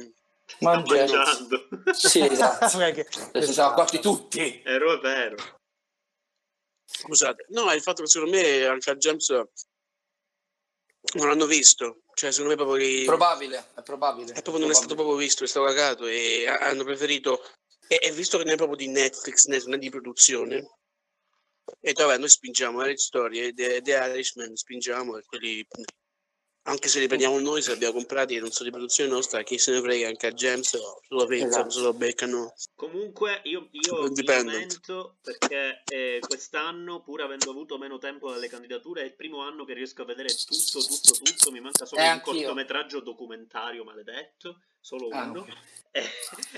[SPEAKER 1] Sta
[SPEAKER 4] Mangiare.
[SPEAKER 1] mangiando.
[SPEAKER 4] Sì, esatto.
[SPEAKER 3] Non è che-
[SPEAKER 4] Si sono accorti tutti.
[SPEAKER 1] Ero è vero.
[SPEAKER 2] Scusate, no, il fatto che secondo me anche a James non l'hanno visto. Cioè, secondo me proprio che...
[SPEAKER 4] Probabile, è probabile.
[SPEAKER 2] È proprio non è stato proprio visto, è stato cagato e ha- hanno preferito... E, visto che non è proprio di Netflix, né- non è di produzione, e vabbè, noi spingiamo Marriage Story e The, The Irishman, spingiamo quelli... Anche se li prendiamo noi, se li abbiamo comprati e non sono di produzione nostra, chi se ne frega anche a James lo pensano,
[SPEAKER 4] Esatto.
[SPEAKER 2] se lo beccano.
[SPEAKER 1] Comunque io, io lamento perché eh, quest'anno, pur avendo avuto meno tempo dalle candidature, è il primo anno che riesco a vedere tutto, tutto, tutto. Mi manca solo
[SPEAKER 4] Eh,
[SPEAKER 1] un
[SPEAKER 4] anch'io.
[SPEAKER 1] cortometraggio documentario maledetto, solo
[SPEAKER 4] Ah,
[SPEAKER 1] uno.
[SPEAKER 4] ok.
[SPEAKER 1] E,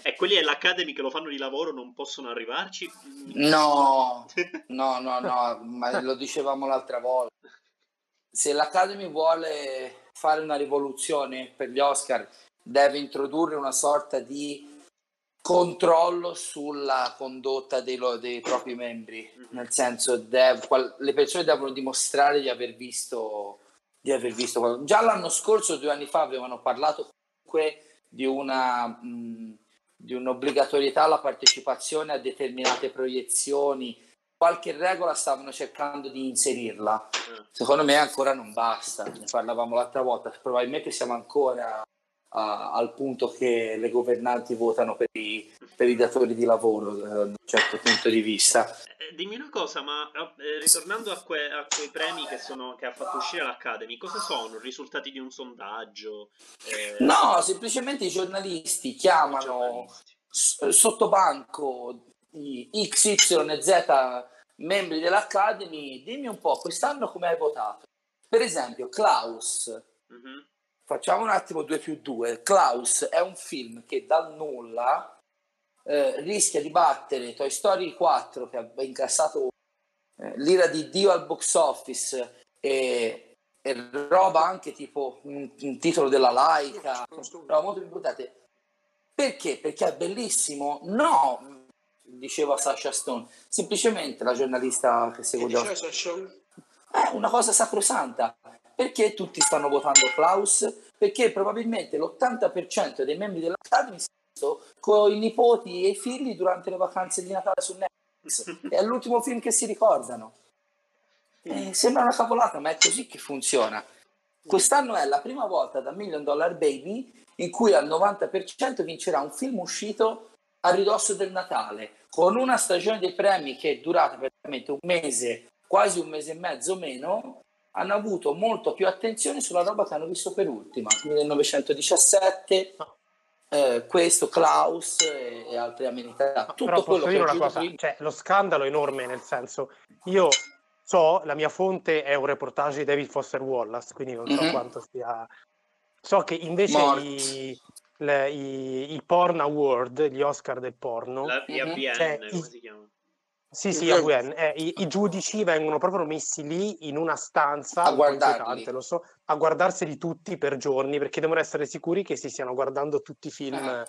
[SPEAKER 1] e quelli dell'Academy che lo fanno di lavoro non possono arrivarci.
[SPEAKER 4] No, no, no, no, ma lo dicevamo l'altra volta. Se l'Academy vuole fare una rivoluzione per gli Oscar, deve introdurre una sorta di controllo sulla condotta dei, lo- dei propri membri. Nel senso, dev- qual- le persone devono dimostrare di aver visto, di aver visto qualcosa. Già l'anno scorso, due anni fa, avevano parlato comunque di una. mh, di un'obbligatorietà alla partecipazione a determinate proiezioni, qualche regola stavano cercando di inserirla.
[SPEAKER 1] Eh,
[SPEAKER 4] Secondo me ancora non basta, ne parlavamo l'altra volta, probabilmente siamo ancora a- al punto che le governanti votano per i, per i datori di lavoro da un certo punto di vista.
[SPEAKER 1] Eh, dimmi una cosa, ma eh, ritornando a, que- a quei premi che, sono, che ha fatto uscire l'Academy, cosa sono? Risultati di un sondaggio? Eh,
[SPEAKER 4] No, semplicemente i giornalisti chiamano sottobanco i X, Y, Z membri dell'Academy, dimmi un po', quest'anno come hai votato? Per esempio, Klaus,
[SPEAKER 1] Mhm.
[SPEAKER 4] facciamo un attimo 2 più 2. Klaus è un film che dal nulla eh, rischia di battere Toy Story 4 che ha incassato eh, l'ira di Dio al box office e, e roba anche tipo un, un titolo della Laika, roba molto più buttate. Perché? Perché è bellissimo? No, diceva Sasha Stone, semplicemente la giornalista che Oscar. È una cosa sacrosanta. Perché tutti stanno votando Klaus? Perché probabilmente l'80% dei membri dell'Academy visto con i nipoti e i figli durante le vacanze di Natale su Netflix. È l'ultimo film che si ricordano. Eh, sembra una cavolata, ma è così che funziona. Quest'anno è la prima volta da Million Dollar Baby in cui al 90% vincerà un film uscito a ridosso del Natale, con una stagione dei premi che è durata praticamente un mese, quasi un mese e mezzo meno, hanno avuto molto più attenzione sulla roba che hanno visto per ultima, 1917, eh, questo, Klaus e, e altre amenità. Tutto
[SPEAKER 3] Però posso dire una cosa,
[SPEAKER 4] prima-
[SPEAKER 3] cioè lo scandalo è enorme nel senso, io so, la mia fonte è un reportage di David Foster Wallace, quindi non so
[SPEAKER 4] Mhm.
[SPEAKER 3] quanto sia... So che invece i, le- i- i Porn Award, gli Oscar del porno,
[SPEAKER 1] La
[SPEAKER 4] Mhm.
[SPEAKER 1] IABN,
[SPEAKER 3] Cioè,
[SPEAKER 1] come
[SPEAKER 3] i-
[SPEAKER 1] si chiama?
[SPEAKER 3] sì sì,
[SPEAKER 2] Mhm.
[SPEAKER 3] AVN, eh, i, i giudici vengono proprio messi lì in una stanza,
[SPEAKER 4] A guardarli.
[SPEAKER 3] lo so, a guardarseli tutti per giorni, perché devono essere sicuri che si stiano guardando tutti i film...
[SPEAKER 4] Ah.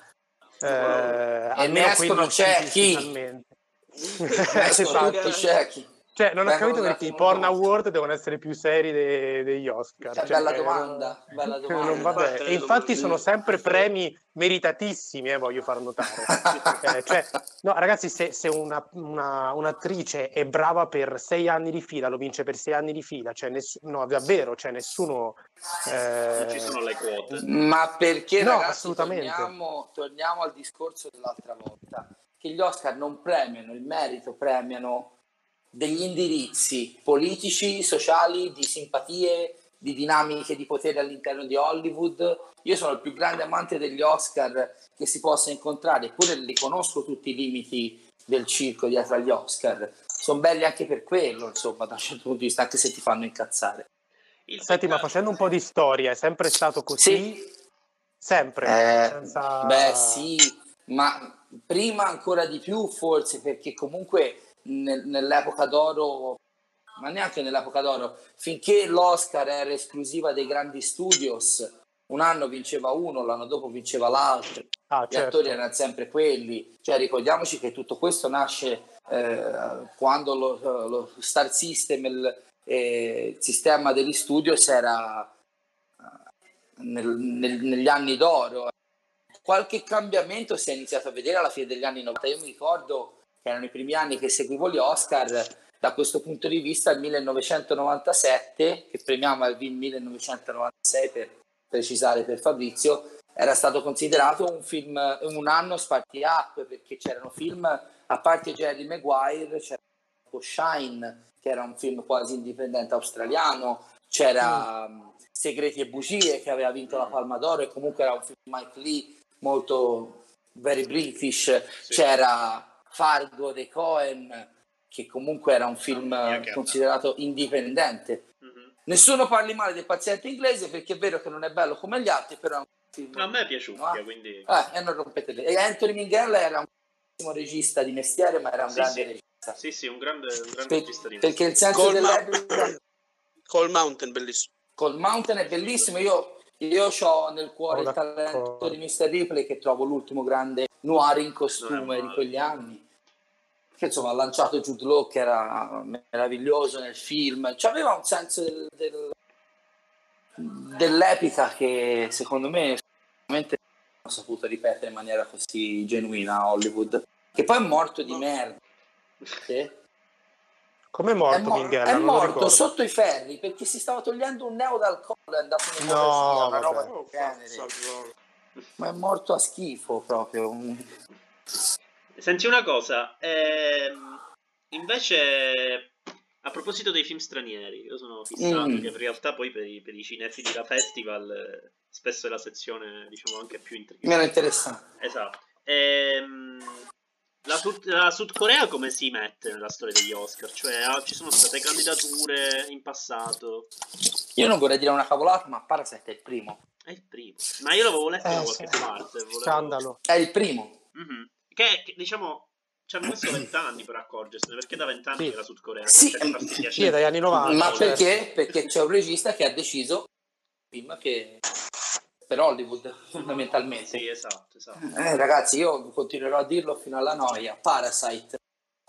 [SPEAKER 3] Eh,
[SPEAKER 4] ne
[SPEAKER 3] almeno
[SPEAKER 4] escono ciechi.
[SPEAKER 3] finalmente.
[SPEAKER 4] Escono
[SPEAKER 3] Esatto.
[SPEAKER 4] tutti ciechi.
[SPEAKER 3] Cioè, non ho capito perché i Porn Award devono essere più seri de- degli Oscar.
[SPEAKER 4] Cioè,
[SPEAKER 3] Cioè,
[SPEAKER 4] bella domanda,
[SPEAKER 3] non-
[SPEAKER 4] bella domanda.
[SPEAKER 3] E infatti sono sempre premi meritatissimi, eh, voglio far notare. Eh, cioè, no, ragazzi, se, se una- una- un'attrice è brava per sei anni di fila, lo vince per sei anni di fila, cioè ness- no, davvero, cioè nessuno... eh,
[SPEAKER 1] Non ci sono le quote.
[SPEAKER 4] Ma perché
[SPEAKER 3] No,
[SPEAKER 4] ragazzi,
[SPEAKER 3] assolutamente.
[SPEAKER 4] Torniamo, torniamo al discorso dell'altra volta, che gli Oscar non premiano il merito, premiano degli indirizzi politici, sociali, di simpatie, di dinamiche di potere all'interno di Hollywood. Io sono il più grande amante degli Oscar che si possa incontrare, eppure li conosco tutti i limiti del circo dietro agli Oscar. Sono belli anche per quello, insomma, da un certo punto di vista, anche se ti fanno incazzare.
[SPEAKER 1] Il
[SPEAKER 3] Senti, ma facendo un po' di storia, è sempre stato così?
[SPEAKER 4] Sì,
[SPEAKER 3] sempre.
[SPEAKER 4] Eh,
[SPEAKER 3] senza-
[SPEAKER 4] Beh, sì, ma prima ancora di più, forse, perché comunque nel- nell'epoca d'oro, ma neanche nell'epoca d'oro, finché l'Oscar era esclusiva dei grandi studios, un anno vinceva uno, l'anno dopo vinceva l'altro.
[SPEAKER 3] Ah,
[SPEAKER 4] Gli
[SPEAKER 3] certo.
[SPEAKER 4] attori erano sempre quelli, cioè ricordiamoci che tutto questo nasce eh, quando lo, lo Star System, il, eh, il sistema degli studios era eh, nel- nel- negli anni d'oro. Qualche cambiamento si è iniziato a vedere alla fine degli anni 90. Io mi ricordo che erano i primi anni che seguivo gli Oscar, da questo punto di vista il 1997, che premiamo il 1996 per precisare per Fabrizio, era stato considerato un film, un anno spartiacque perché c'erano film, a parte Jerry Maguire, c'era Shine, che era un film quasi indipendente australiano, c'era um, Segreti e bugie che aveva vinto la Palma d'Oro e comunque era un film di Mike Lee molto very British,
[SPEAKER 1] Sì.
[SPEAKER 4] c'era Fargo dei Cohen che comunque era un film eh, considerato indipendente.
[SPEAKER 1] Mhm.
[SPEAKER 4] Nessuno parli male del paziente inglese perché è vero che non è bello come gli altri, però è un film.
[SPEAKER 1] A me è piaciuto,
[SPEAKER 4] Ah.
[SPEAKER 1] quindi...
[SPEAKER 4] Eh, e non rompete le- E Anthony Minghella era un bellissimo regista di mestiere, ma era un
[SPEAKER 1] Sì,
[SPEAKER 4] grande
[SPEAKER 1] sì.
[SPEAKER 4] regista.
[SPEAKER 1] Sì, sì, un grande, un grande
[SPEAKER 4] Per-
[SPEAKER 1] regista di
[SPEAKER 4] perché il senso
[SPEAKER 2] Col
[SPEAKER 4] dell'epica
[SPEAKER 2] Col Mountain, bellissimo.
[SPEAKER 4] col Mountain è bellissimo. Io, io ho nel cuore
[SPEAKER 3] Sono
[SPEAKER 4] il talento di Mr. Ripley, che trovo l'ultimo grande noir in costume di quegli anni. Che insomma ha lanciato Jude Law, che era meraviglioso nel film. Cioè, aveva un senso del- del- dell'epica che secondo me veramente non ha saputo ripetere in maniera così genuina a Hollywood. Che poi è morto di merda. Sì.
[SPEAKER 3] Come è
[SPEAKER 4] È,
[SPEAKER 3] morto
[SPEAKER 4] mo-
[SPEAKER 3] Minghella?
[SPEAKER 4] è morto sotto i ferri perché si stava togliendo un neo dal collo e è andato in
[SPEAKER 3] No,
[SPEAKER 4] una roba
[SPEAKER 2] Oh,
[SPEAKER 4] del genere.
[SPEAKER 2] Salvo.
[SPEAKER 4] Ma è morto a schifo proprio.
[SPEAKER 1] Senti una cosa, ehm, invece a proposito dei film stranieri, io sono fissato
[SPEAKER 4] Mm.
[SPEAKER 1] che in realtà poi per i, per i cinefili da festival eh, spesso è la sezione diciamo anche più intrigante.
[SPEAKER 4] Meno interessante.
[SPEAKER 1] Esatto. Ehm, la, Sud, la Sud Corea come si mette nella storia degli Oscar? Cioè ah, ci sono state candidature in passato,
[SPEAKER 4] Io non vorrei dire una cavolata, ma Parasite è il primo.
[SPEAKER 1] è il primo. Ma io l'avevo letto da
[SPEAKER 3] Eh,
[SPEAKER 1] qualche
[SPEAKER 3] sì.
[SPEAKER 1] parte. volevo-
[SPEAKER 3] Scandalo.
[SPEAKER 4] È il primo.
[SPEAKER 1] Mhm. Che, che, diciamo ci hanno messo vent'anni per accorgersene perché da vent'anni
[SPEAKER 3] Sì.
[SPEAKER 1] che la Sud Corea
[SPEAKER 4] Sì,
[SPEAKER 1] farsi
[SPEAKER 4] sì,
[SPEAKER 3] dagli anni 90.
[SPEAKER 4] ma perché? Perché c'è un regista che ha deciso film che per Hollywood, fondamentalmente.
[SPEAKER 1] Sì, esatto, esatto.
[SPEAKER 4] Eh, ragazzi, io continuerò a dirlo fino alla noia. Parasite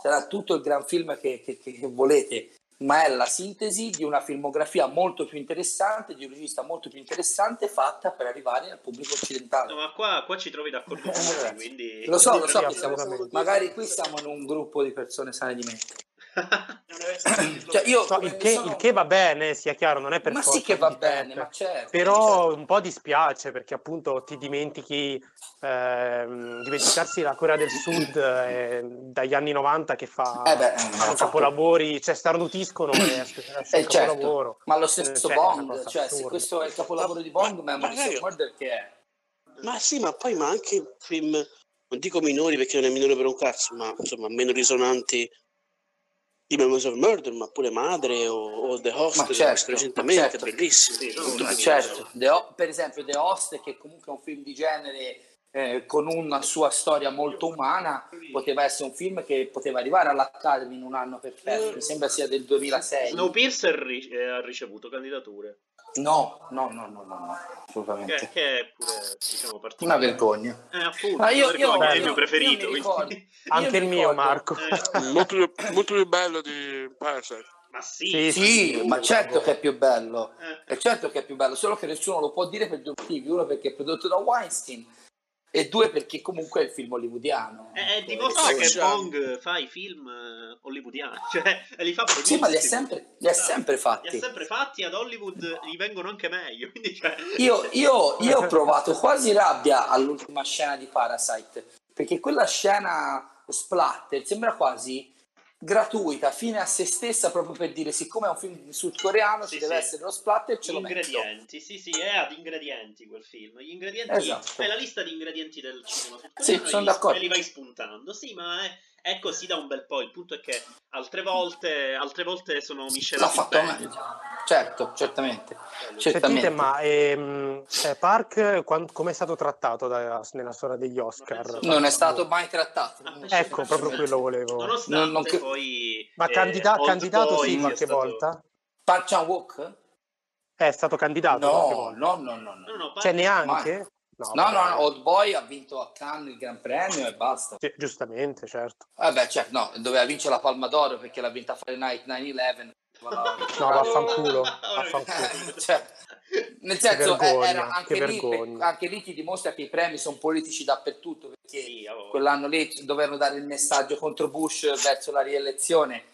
[SPEAKER 4] sarà tutto il gran film che, che- che- volete, ma è la sintesi di una filmografia molto più interessante, di un regista molto più interessante, fatta per arrivare al pubblico occidentale.
[SPEAKER 1] No, ma qua, qua ci trovi d'accordo
[SPEAKER 4] Eh,
[SPEAKER 1] me, quindi...
[SPEAKER 4] Lo so, lo so, siamo- magari qui siamo in un gruppo di persone sane di mente.
[SPEAKER 2] Cioè,
[SPEAKER 4] Cioè, io come
[SPEAKER 3] il, che,
[SPEAKER 4] sono-
[SPEAKER 3] il che va bene, sia chiaro, non è per
[SPEAKER 4] ma
[SPEAKER 3] forza
[SPEAKER 4] sì che va bene, ma certo.
[SPEAKER 3] Però un po' dispiace perché appunto ti dimentichi ehm, dimenticarsi la Corea del Sud eh, dagli anni 90 che fa
[SPEAKER 4] Eh beh,
[SPEAKER 3] fanno
[SPEAKER 4] ha fatto-
[SPEAKER 3] capolavori, cioè starnutiscono e è
[SPEAKER 4] Eh, certo,
[SPEAKER 3] capolavoro.
[SPEAKER 4] ma lo stesso
[SPEAKER 3] Cioè, è una
[SPEAKER 4] Bond, cioè se
[SPEAKER 3] assurda.
[SPEAKER 4] questo è il capolavoro di Bond,
[SPEAKER 2] Ma- magari-
[SPEAKER 4] of Murder che è?
[SPEAKER 2] Ma sì, ma poi ma anche film, non dico minori perché non è minore per un cazzo, ma insomma meno risonanti di Memories of Murder, ma pure Madre o, o The Host,
[SPEAKER 4] Ma certo,
[SPEAKER 2] recentemente,
[SPEAKER 4] certo.
[SPEAKER 2] bellissimo.
[SPEAKER 1] Sì,
[SPEAKER 2] bello.
[SPEAKER 4] certo, The Ho- per esempio The Host, che comunque è un film di genere eh, con una sua storia molto umana, poteva essere un film che poteva arrivare all'Academy in un anno perfetto, mi sembra sia del 2006.
[SPEAKER 1] Snowpiercer ri- eh, ha ricevuto candidature,
[SPEAKER 4] No, no, no, no, no, no,
[SPEAKER 1] che,
[SPEAKER 4] assolutamente.
[SPEAKER 1] che è pure, diciamo,
[SPEAKER 4] Una vergogna.
[SPEAKER 1] Eh, appunto,
[SPEAKER 4] Ma io-
[SPEAKER 1] una
[SPEAKER 4] io-
[SPEAKER 1] è il
[SPEAKER 3] io-
[SPEAKER 1] mio
[SPEAKER 3] io
[SPEAKER 1] preferito.
[SPEAKER 3] Anche il
[SPEAKER 4] mi
[SPEAKER 3] mio, Marco.
[SPEAKER 1] Eh,
[SPEAKER 2] molto, più, molto più bello di Parasite.
[SPEAKER 1] ma sì,
[SPEAKER 3] Sì,
[SPEAKER 4] Sì, ma certo che è più bello.
[SPEAKER 1] Eh.
[SPEAKER 4] È certo che è più bello, solo che nessuno lo può dire per due motivi. Uno perché è prodotto da Weinstein e due perché comunque è il film hollywoodiano.
[SPEAKER 1] Eh, eh, dimostra
[SPEAKER 2] No,
[SPEAKER 1] che Bong fa i film eh, hollywoodiani, cioè e li fa
[SPEAKER 4] Sì, ma li ha sempre, li ha sempre
[SPEAKER 1] Li ha
[SPEAKER 4] fatti.
[SPEAKER 1] sempre fatti, ad Hollywood gli vengono anche meglio. Cioè...
[SPEAKER 4] Io, io- io ho provato quasi rabbia all'ultima scena di Parasite, perché quella scena splatter sembra quasi gratuita, fine a se stessa, proprio per dire siccome è un film sudcoreano
[SPEAKER 1] Sì,
[SPEAKER 4] ci deve
[SPEAKER 1] sì.
[SPEAKER 4] essere lo splatter, ce
[SPEAKER 1] Gli
[SPEAKER 4] lo metto.
[SPEAKER 1] ingredienti, sì, sì, è ad ingredienti quel film. Gli ingredienti,
[SPEAKER 4] Esatto.
[SPEAKER 1] fai la lista di ingredienti del cinema sudcoreano
[SPEAKER 4] Sì,
[SPEAKER 1] e
[SPEAKER 4] sono d'accordo.
[SPEAKER 1] e li vai spuntando. Sì, ma è, è così da un bel po'. Il punto è che altre volte, altre volte sono
[SPEAKER 4] L'ha
[SPEAKER 1] miscelati
[SPEAKER 4] fatto
[SPEAKER 1] bene.
[SPEAKER 4] meglio. certo, certamente.
[SPEAKER 3] Sentite,
[SPEAKER 4] certamente.
[SPEAKER 3] ma ehm, eh, Park come è stato trattato da- nella storia degli Oscar?
[SPEAKER 4] Non è stato mai trattato.
[SPEAKER 1] Ah,
[SPEAKER 3] Ecco, proprio quello volevo.
[SPEAKER 1] Nonostante
[SPEAKER 4] Non- non
[SPEAKER 1] poi...
[SPEAKER 3] Ma
[SPEAKER 1] eh,
[SPEAKER 3] candida- candidato sì qualche
[SPEAKER 1] stato-
[SPEAKER 3] volta?
[SPEAKER 4] Park Chan Wook?
[SPEAKER 3] È stato candidato
[SPEAKER 4] No, no, no, no.
[SPEAKER 1] No,
[SPEAKER 4] no.
[SPEAKER 1] no,
[SPEAKER 3] Cioè
[SPEAKER 1] Park-
[SPEAKER 3] neanche?
[SPEAKER 4] No, no, no, Old Boy ha vinto a Cannes il Gran Premio e basta.
[SPEAKER 3] Sì, giustamente, certo.
[SPEAKER 4] Vabbè, cioè, no, doveva vincere la Palma d'Oro perché l'ha vinta Fahrenheit 9-11.
[SPEAKER 3] No, vaffanculo, vaffanculo.
[SPEAKER 4] cioè, nel senso,
[SPEAKER 3] Che vergogna,
[SPEAKER 4] eh, era anche,
[SPEAKER 3] che
[SPEAKER 4] lì, anche lì ti dimostra che i premi sono politici dappertutto perché
[SPEAKER 1] Sì, oh.
[SPEAKER 4] quell'anno lì dovevano dare il messaggio contro Bush verso la rielezione.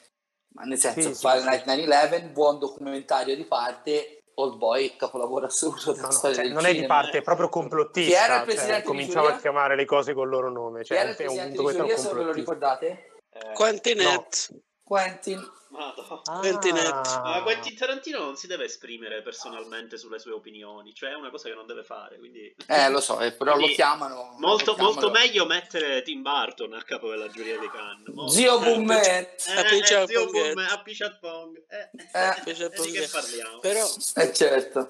[SPEAKER 4] Ma nel senso,
[SPEAKER 3] Sì, sì,
[SPEAKER 4] Fahrenheit 9-11, buon documentario di parte, Old Boy, capolavoro assoluto della
[SPEAKER 3] No, no,
[SPEAKER 4] storia
[SPEAKER 3] cioè,
[SPEAKER 4] del
[SPEAKER 3] non è di
[SPEAKER 4] cinema.
[SPEAKER 3] parte, è proprio complottista.
[SPEAKER 4] Chi era il
[SPEAKER 3] cioè,
[SPEAKER 4] presidente
[SPEAKER 3] cominciamo
[SPEAKER 4] giuria?
[SPEAKER 3] a chiamare le cose col loro nome.
[SPEAKER 4] Chi
[SPEAKER 3] Cioè,
[SPEAKER 4] era il
[SPEAKER 3] è un
[SPEAKER 4] presidente di giuria, se ve lo ricordate?
[SPEAKER 1] Eh,
[SPEAKER 2] Quantinet.
[SPEAKER 4] Quentin.
[SPEAKER 1] Madonna.
[SPEAKER 3] Ah,
[SPEAKER 2] Quentinette.
[SPEAKER 1] Ma Quentin Tarantino non si deve esprimere personalmente sulle sue opinioni, cioè è una cosa che non deve fare, quindi...
[SPEAKER 4] Eh, lo so, eh, però
[SPEAKER 1] Quindi
[SPEAKER 4] lo chiamano.
[SPEAKER 1] Molto,
[SPEAKER 4] lo chiamano-
[SPEAKER 1] molto meglio mettere Tim Burton a capo della giuria di Cannes. Molto-
[SPEAKER 4] Zio Bummet.
[SPEAKER 1] Eh,
[SPEAKER 2] A Picciat
[SPEAKER 1] eh, zio
[SPEAKER 2] Ponghet.
[SPEAKER 1] Bum, a Picciat Pong. Eh,
[SPEAKER 4] Eh,
[SPEAKER 2] Picciat
[SPEAKER 1] e di che parliamo?
[SPEAKER 2] Però,
[SPEAKER 4] Eh, certo.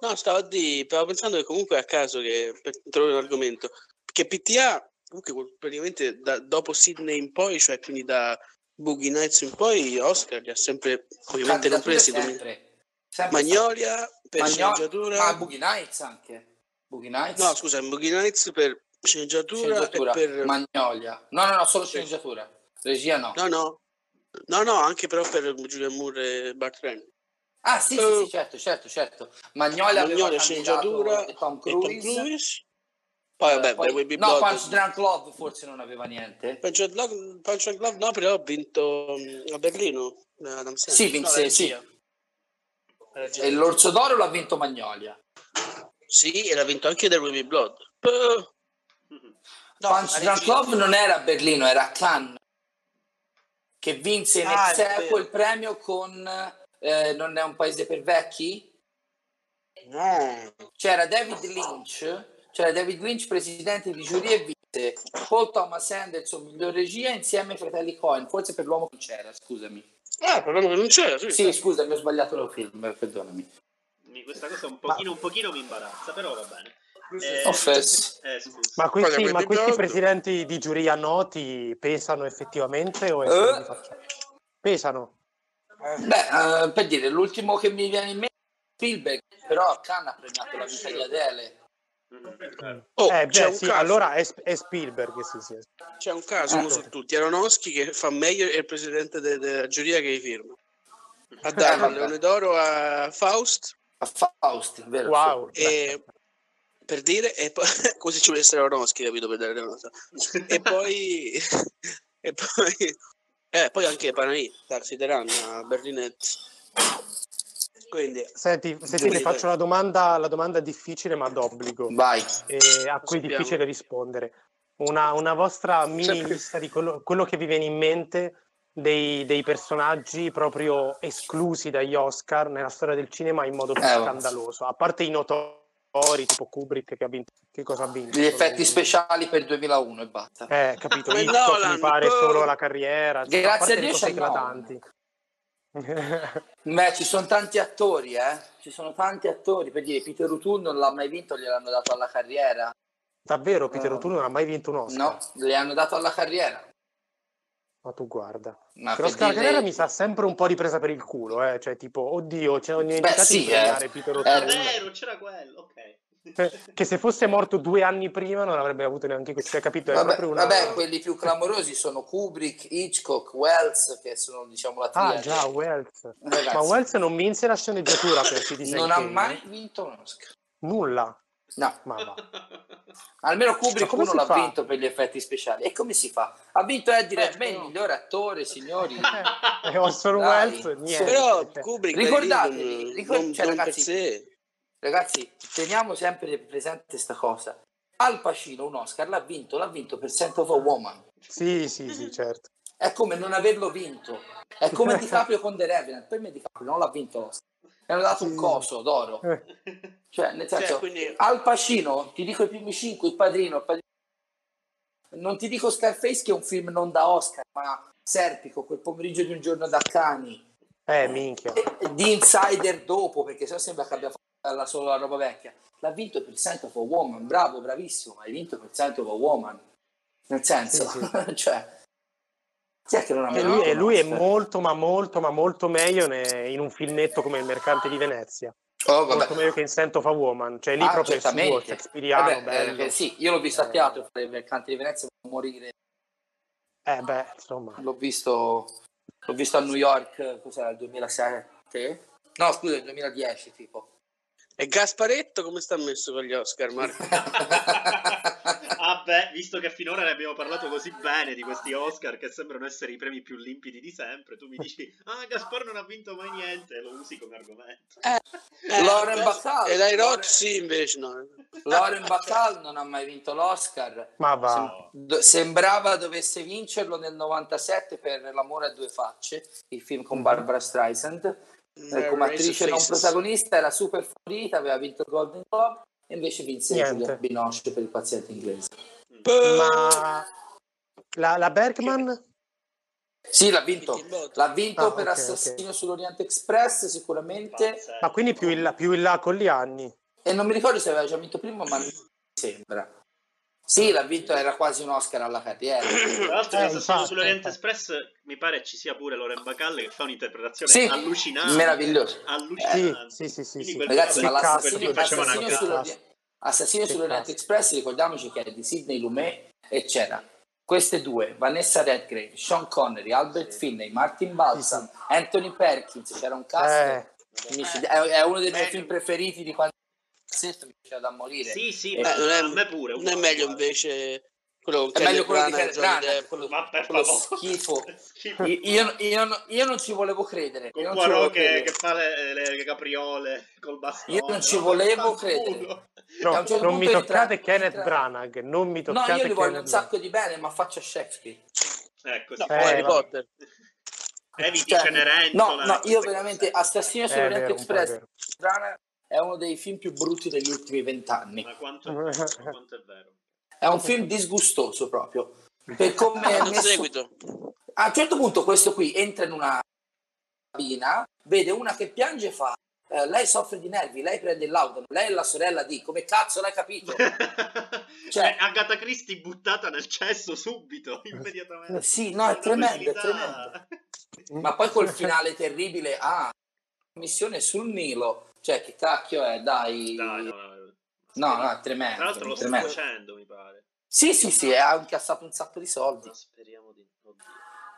[SPEAKER 2] no, stavo, a dire, stavo pensando che comunque a caso che per trovare un argomento, che PTA, comunque praticamente da- dopo Sydney in poi, cioè quindi da Boogie Nights in poi, Oscar li ha sempre, ovviamente non presi,
[SPEAKER 4] sempre. Sempre
[SPEAKER 2] Magnolia per
[SPEAKER 4] Magno-
[SPEAKER 2] sceneggiatura,
[SPEAKER 4] Ma Boogie Nights anche. Boogie Nights.
[SPEAKER 2] no scusa, Boogie Nights per sceneggiatura,
[SPEAKER 4] sceneggiatura.
[SPEAKER 2] e per...
[SPEAKER 4] Magnolia. No, no, no, solo sceneggiatura. Regia no.
[SPEAKER 2] No, no, no, no, anche però per Julian Moore e Bart Reynolds.
[SPEAKER 4] Ah, sì, sì,
[SPEAKER 2] Eh,
[SPEAKER 4] sì, certo, certo, certo. Magnolia,
[SPEAKER 2] Magnolia, sceneggiatura
[SPEAKER 4] Tom
[SPEAKER 2] e Tom
[SPEAKER 4] Cruise.
[SPEAKER 2] Poi vabbè,
[SPEAKER 4] Eh, poi-
[SPEAKER 2] There Will Be
[SPEAKER 4] no. Punch Drunk Love forse non aveva niente.
[SPEAKER 2] Punch and Love, no, però ha vinto mm, a Berlino. eh, Adam.
[SPEAKER 4] Sì, vinse,
[SPEAKER 2] No,
[SPEAKER 4] sì.
[SPEAKER 2] Regia.
[SPEAKER 4] E l'Orso d'Oro l'ha vinto Magnolia.
[SPEAKER 2] Sì, e l'ha vinto anche The Be Blood. Eh, no,
[SPEAKER 4] Punch Drunk Love non era a Berlino, era a Cannes. Che vinse in
[SPEAKER 2] Ah, è
[SPEAKER 4] ex aequo
[SPEAKER 2] vero.
[SPEAKER 4] il premio con eh, Non è un paese per vecchi?
[SPEAKER 2] No.
[SPEAKER 4] C'era David Lynch, c'era David Lynch presidente di giuria e vinse Paul Thomas Anderson miglior regia insieme ai fratelli Cohen, forse per l'uomo che c'era, scusami.
[SPEAKER 2] Ah, però non c'era, sì.
[SPEAKER 4] Sì, scusami, ho sbagliato il film, perdonami.
[SPEAKER 1] Mi- Questa cosa un pochino, un pochino mi imbarazza, però va bene. Eh,
[SPEAKER 4] Offesso.
[SPEAKER 1] eh.
[SPEAKER 3] Ma questi, ma questi presidenti di giuria noti pesano effettivamente o è
[SPEAKER 4] Eh?
[SPEAKER 3] Pesano.
[SPEAKER 4] Beh, eh, per dire, l'ultimo che mi viene in mente è Spielberg, però Cannes ha premiato la vita di Adele.
[SPEAKER 1] Mhm.
[SPEAKER 2] Oh,
[SPEAKER 3] eh, beh, sì, allora è, è Spielberg, sì, sì.
[SPEAKER 2] c'è un caso,
[SPEAKER 4] Eh.
[SPEAKER 2] uno su tutti. Aronofsky che fa meglio è il presidente de- della giuria che i firma. Ha dato il. Leone d'Oro a Faust
[SPEAKER 4] A Fausti, vero?
[SPEAKER 3] Wow.
[SPEAKER 2] e per dire e poi così ci vuole essere Aronofsky capito per dare la nota e poi e poi eh, poi anche Panay Taxi Teran a Berlinette quindi
[SPEAKER 3] Senti, senti, ti faccio la domanda, la domanda difficile ma d'obbligo
[SPEAKER 4] Vai.
[SPEAKER 3] e a cui è difficile rispondere. Una, una vostra mini
[SPEAKER 2] Sempre.
[SPEAKER 3] lista di quello, quello che vi viene in mente dei, dei personaggi proprio esclusi dagli Oscar nella storia del cinema in modo più
[SPEAKER 4] Eh,
[SPEAKER 3] scandaloso, a parte i notori tipo Kubrick che ha vinto. Che cosa ha vinto?
[SPEAKER 4] Gli effetti
[SPEAKER 3] Non-
[SPEAKER 4] speciali per 2001 e basta.
[SPEAKER 3] Eh, capito, Hitchcock
[SPEAKER 2] Nolan,
[SPEAKER 3] mi pare solo la carriera. cioè,
[SPEAKER 4] Grazie
[SPEAKER 3] a
[SPEAKER 4] Dio c'è
[SPEAKER 3] eclatanti.
[SPEAKER 4] Beh, ci sono tanti attori, eh. Ci sono tanti attori. Per dire, Peter O'Toole non l'ha mai vinto, gliel'hanno dato alla carriera.
[SPEAKER 3] Davvero, Peter
[SPEAKER 4] Eh,
[SPEAKER 3] O'Toole non ha mai vinto un Oscar?
[SPEAKER 4] No, le hanno dato alla carriera.
[SPEAKER 3] Ma tu guarda.
[SPEAKER 4] Ma
[SPEAKER 3] Però
[SPEAKER 4] per
[SPEAKER 3] Oscar
[SPEAKER 4] dire-
[SPEAKER 3] Carrera mi sa sempre un po' di presa per il culo, eh. Cioè, tipo, oddio, ci hanno dimenticato
[SPEAKER 4] sì,
[SPEAKER 3] di
[SPEAKER 4] eh.
[SPEAKER 3] Peter
[SPEAKER 4] Eh,
[SPEAKER 1] È
[SPEAKER 3] O'Toole.
[SPEAKER 1] vero, c'era quello, ok.
[SPEAKER 3] Eh, Che se fosse morto due anni prima non avrebbe avuto neanche questo. Cioè, capito? È
[SPEAKER 4] Vabbè,
[SPEAKER 3] proprio una...
[SPEAKER 4] vabbè, quelli più clamorosi sono Kubrick, Hitchcock, Wells, che sono, diciamo, la
[SPEAKER 3] Ah,
[SPEAKER 4] triade.
[SPEAKER 3] già, Wells.
[SPEAKER 4] Ragazzi,
[SPEAKER 3] Ma Wells non vinse la sceneggiatura per Citizen
[SPEAKER 4] non ha mai vinto un Oscar.
[SPEAKER 3] Nulla.
[SPEAKER 4] No,
[SPEAKER 3] Ma va.
[SPEAKER 4] almeno Kubrick
[SPEAKER 3] come
[SPEAKER 4] uno
[SPEAKER 3] si
[SPEAKER 4] l'ha
[SPEAKER 3] fa?
[SPEAKER 4] vinto per gli effetti speciali. E come si fa? Ha vinto Eddie
[SPEAKER 2] Eh,
[SPEAKER 4] Redmayne,
[SPEAKER 2] no.
[SPEAKER 4] migliore attore, signori.
[SPEAKER 3] E Orson
[SPEAKER 4] Dai.
[SPEAKER 3] Welles, niente.
[SPEAKER 2] però
[SPEAKER 3] Cioè,
[SPEAKER 2] Kubrick
[SPEAKER 4] Ricordatevi,
[SPEAKER 2] dai, non-
[SPEAKER 4] ricor-
[SPEAKER 2] non,
[SPEAKER 4] cioè,
[SPEAKER 2] non per
[SPEAKER 4] ragazzi,
[SPEAKER 2] sé
[SPEAKER 4] Ragazzi, teniamo sempre presente questa cosa. Al Pacino un Oscar l'ha vinto, l'ha vinto per Scent of a Woman.
[SPEAKER 3] Sì, sì, sì, certo.
[SPEAKER 4] È come non averlo vinto. È come DiCaprio con The Revenant. Per me DiCaprio non l'ha vinto l'Oscar. Gli hanno dato un coso d'oro.
[SPEAKER 3] Eh,
[SPEAKER 4] Cioè, nel senso,
[SPEAKER 2] Cioè, quindi-
[SPEAKER 4] Al Pacino, ti dico i primi cinque, il padrino, il padrino. Non ti dico Scarface che è un film non da Oscar, ma Serpico, quel pomeriggio di un giorno da cani.
[SPEAKER 3] Eh, minchia.
[SPEAKER 4] Di Insider dopo, perché se no sembra che abbia fatto la sola roba vecchia. L'ha vinto per Scent of a Woman, bravo, bravissimo, hai vinto per Scent of a Woman. Nel senso,
[SPEAKER 3] Sì,
[SPEAKER 4] cioè, chi è che non ha
[SPEAKER 3] E lui, e lui è molto, ma molto, ma molto meglio ne- in un filmetto come Il Mercante di Venezia.
[SPEAKER 4] Oh, vabbè.
[SPEAKER 3] Molto meglio che in Scent of a Woman. Cioè lì
[SPEAKER 4] Ah,
[SPEAKER 3] proprio il suo
[SPEAKER 4] certamente.
[SPEAKER 3] shakespeariano,
[SPEAKER 4] Eh beh,
[SPEAKER 3] bello.
[SPEAKER 4] eh, sì, io l'ho visto a teatro fare il mercante di Venezia per morire.
[SPEAKER 3] Eh beh, insomma.
[SPEAKER 4] L'ho visto, l'ho visto a New York, cos'era, il 2007? No, scusa, il 2010 tipo.
[SPEAKER 2] E Gasparetto come sta messo con gli Oscar, Marco?
[SPEAKER 1] ah beh, visto che finora ne abbiamo parlato così bene di questi Oscar che sembrano essere i premi più limpidi di sempre, tu mi dici "Ah, Gaspar non ha vinto mai niente" e lo usi come argomento.
[SPEAKER 2] Eh,
[SPEAKER 4] Lauren
[SPEAKER 2] beh,
[SPEAKER 4] Bacall.
[SPEAKER 2] E dai
[SPEAKER 4] Lauren-
[SPEAKER 2] Rozzi invece no.
[SPEAKER 4] Lauren Bacall non ha mai vinto l'Oscar.
[SPEAKER 3] Ma va.
[SPEAKER 4] Sembrava dovesse vincerlo nel 97 per L'amore a due facce, il film con Barbara Streisand. Eh, come attrice non protagonista era super favorita, aveva vinto il Golden Globe e invece vinse
[SPEAKER 3] Niente.
[SPEAKER 4] Binoche per il paziente inglese.
[SPEAKER 3] Ma la, la Bergman?
[SPEAKER 4] Sì, l'ha vinto. L'ha vinto
[SPEAKER 3] Ah,
[SPEAKER 4] per Assassino sull'Oriente Express sicuramente.
[SPEAKER 3] Ma quindi più in, là, più in là con gli anni.
[SPEAKER 4] e non mi ricordo se aveva già vinto prima, ma non mi sembra. Sì, l'ha vinto, era quasi un Oscar alla carriera.
[SPEAKER 1] Tra l'altro,
[SPEAKER 3] Eh, infatti,
[SPEAKER 1] sull'Oriente
[SPEAKER 3] infatti.
[SPEAKER 1] Espress mi pare ci sia pure Loren Bacall che fa un'interpretazione
[SPEAKER 4] Sì,
[SPEAKER 1] allucinante.
[SPEAKER 4] meraviglioso.
[SPEAKER 1] Allucinante.
[SPEAKER 3] Sì, sì, sì, sì, sì.
[SPEAKER 4] Ragazzi, ma l'assassino, l'assassino,
[SPEAKER 3] peccato.
[SPEAKER 4] sull'Orient- assassino sull'Oriente Express, ricordiamoci che è di Sidney Lumet e c'era queste due, Vanessa Redgrave, Sean Connery, Albert Finney, Martin Balsam, Anthony Perkins, c'era un cast.
[SPEAKER 3] Eh,
[SPEAKER 4] è, uno dei miei
[SPEAKER 2] Meglio.
[SPEAKER 4] film preferiti di quando mi piaceva da morire.
[SPEAKER 1] Sì, sì,
[SPEAKER 4] Eh,
[SPEAKER 1] ma
[SPEAKER 2] non è,
[SPEAKER 1] a me pure.
[SPEAKER 2] non è meglio invece quello
[SPEAKER 4] È meglio quello di
[SPEAKER 2] Branagh e
[SPEAKER 4] Kenneth Branagh, quello,
[SPEAKER 1] Ma per
[SPEAKER 4] quello
[SPEAKER 1] favore.
[SPEAKER 4] schifo.
[SPEAKER 1] Schifo.
[SPEAKER 4] Io, io- io non- io non ci volevo credere.
[SPEAKER 1] Con Poirot che, che fa le, le capriole col bastone.
[SPEAKER 4] Io non ci volevo credere.
[SPEAKER 3] no,
[SPEAKER 4] certo
[SPEAKER 3] non mi toccate
[SPEAKER 4] entra-
[SPEAKER 3] Kenneth Branagh, non mi
[SPEAKER 4] No,
[SPEAKER 3] toccate
[SPEAKER 4] io gli voglio un sacco di bene, ma faccio Shakespeare.
[SPEAKER 1] Ecco,
[SPEAKER 2] No.
[SPEAKER 3] Eh,
[SPEAKER 2] Harry
[SPEAKER 3] vabbè.
[SPEAKER 2] Potter.
[SPEAKER 1] Eviti
[SPEAKER 4] Cioè,
[SPEAKER 1] Cenerentola.
[SPEAKER 4] no, no,
[SPEAKER 1] queste
[SPEAKER 4] io veramente Assassino sull'Oriente Express
[SPEAKER 3] vero.
[SPEAKER 4] È uno dei film più brutti degli ultimi vent'anni.
[SPEAKER 1] Ma quanto è vero, quanto è vero.
[SPEAKER 4] È un film disgustoso proprio. Per come messo...
[SPEAKER 2] seguito.
[SPEAKER 4] A un certo punto questo qui entra in una cabina, vede una che piange e fa eh, lei soffre di nervi, lei prende il laudano, lei è la sorella di, come cazzo l'hai capito?
[SPEAKER 1] cioè, Agatha Christie buttata nel cesso subito, immediatamente.
[SPEAKER 4] Sì, no, è tremendo, è tremendo. Ma poi col finale terribile, ah, missione sul Nilo, cioè che cacchio è, dai.
[SPEAKER 1] Dai, no, no.
[SPEAKER 4] No, no, è tremendo.
[SPEAKER 1] Tra l'altro lo sta facendo, mi pare.
[SPEAKER 4] Sì, sì, sì, ha incassato un sacco di soldi.
[SPEAKER 1] Ma speriamo di... Oddio.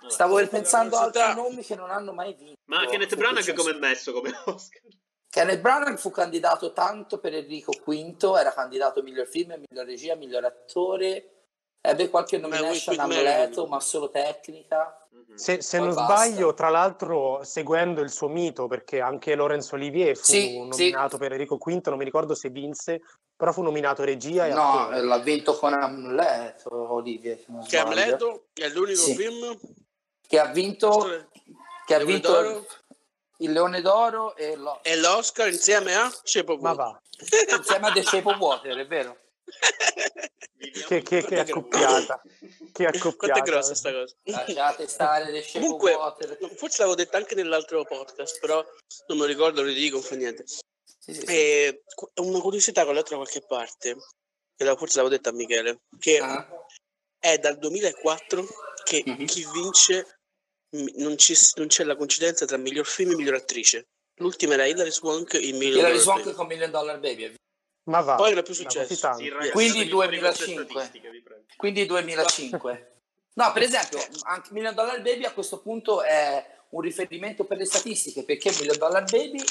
[SPEAKER 1] Vabbè.
[SPEAKER 4] Stavo pensando a altri nomi che non hanno mai vinto.
[SPEAKER 1] Ma Kenneth Branagh come è messo come Oscar?
[SPEAKER 4] Kenneth Branagh fu candidato tanto per Enrico V, era candidato miglior film, miglior regia, miglior attore. Ebbe qualche
[SPEAKER 2] Ma
[SPEAKER 4] nomination a. Amleto, ma solo tecnica.
[SPEAKER 1] Mhm.
[SPEAKER 3] Se, se non
[SPEAKER 4] basta.
[SPEAKER 3] sbaglio, tra l'altro, seguendo il suo mito, perché anche Lorenzo Olivier fu
[SPEAKER 4] Sì,
[SPEAKER 3] nominato per Enrico V, non mi ricordo se vinse, però fu nominato regia e
[SPEAKER 4] No,
[SPEAKER 3] attore.
[SPEAKER 4] eh, l'ha vinto con Amleto, Olivier.
[SPEAKER 2] Che. Amleto è l'unico
[SPEAKER 4] Sì.
[SPEAKER 2] film.
[SPEAKER 4] Che ha vinto, che ha vinto
[SPEAKER 2] d'Oro.
[SPEAKER 4] il Leone d'Oro e lo-
[SPEAKER 2] E l'Oscar insieme a Cepo
[SPEAKER 3] Ma va,
[SPEAKER 4] insieme a The Shape of Water, è vero?
[SPEAKER 3] Che, che, che accoppiata. Che accoppiata.
[SPEAKER 2] Quanto è grossa sta cosa?
[SPEAKER 4] Lasciate stare The Shape
[SPEAKER 2] Comunque,
[SPEAKER 4] Water.
[SPEAKER 2] forse l'avevo detto anche nell'altro podcast, però non me lo ricordo, lo ridico, non fa niente.
[SPEAKER 4] Sì, sì.
[SPEAKER 2] E una curiosità che ho letto da qualche parte, che forse l'avevo detta a Michele, che
[SPEAKER 4] Ah,
[SPEAKER 2] è dal 2004 che
[SPEAKER 4] Mhm.
[SPEAKER 2] chi vince non, ci- non c'è la coincidenza tra miglior film e miglior attrice. L'ultima era Hilary Swank in Million Dollar
[SPEAKER 4] Swank
[SPEAKER 2] Baby.
[SPEAKER 4] con Million Dollar Baby.
[SPEAKER 3] Ma va.
[SPEAKER 2] Poi non è più successo.
[SPEAKER 4] Quindi
[SPEAKER 1] datemi fuori queste
[SPEAKER 4] 2005.
[SPEAKER 1] statistiche, vi prego.
[SPEAKER 4] Quindi 2005. No, per esempio, anche Million Dollar Baby a questo punto è un riferimento per le statistiche, perché Million Dollar Baby,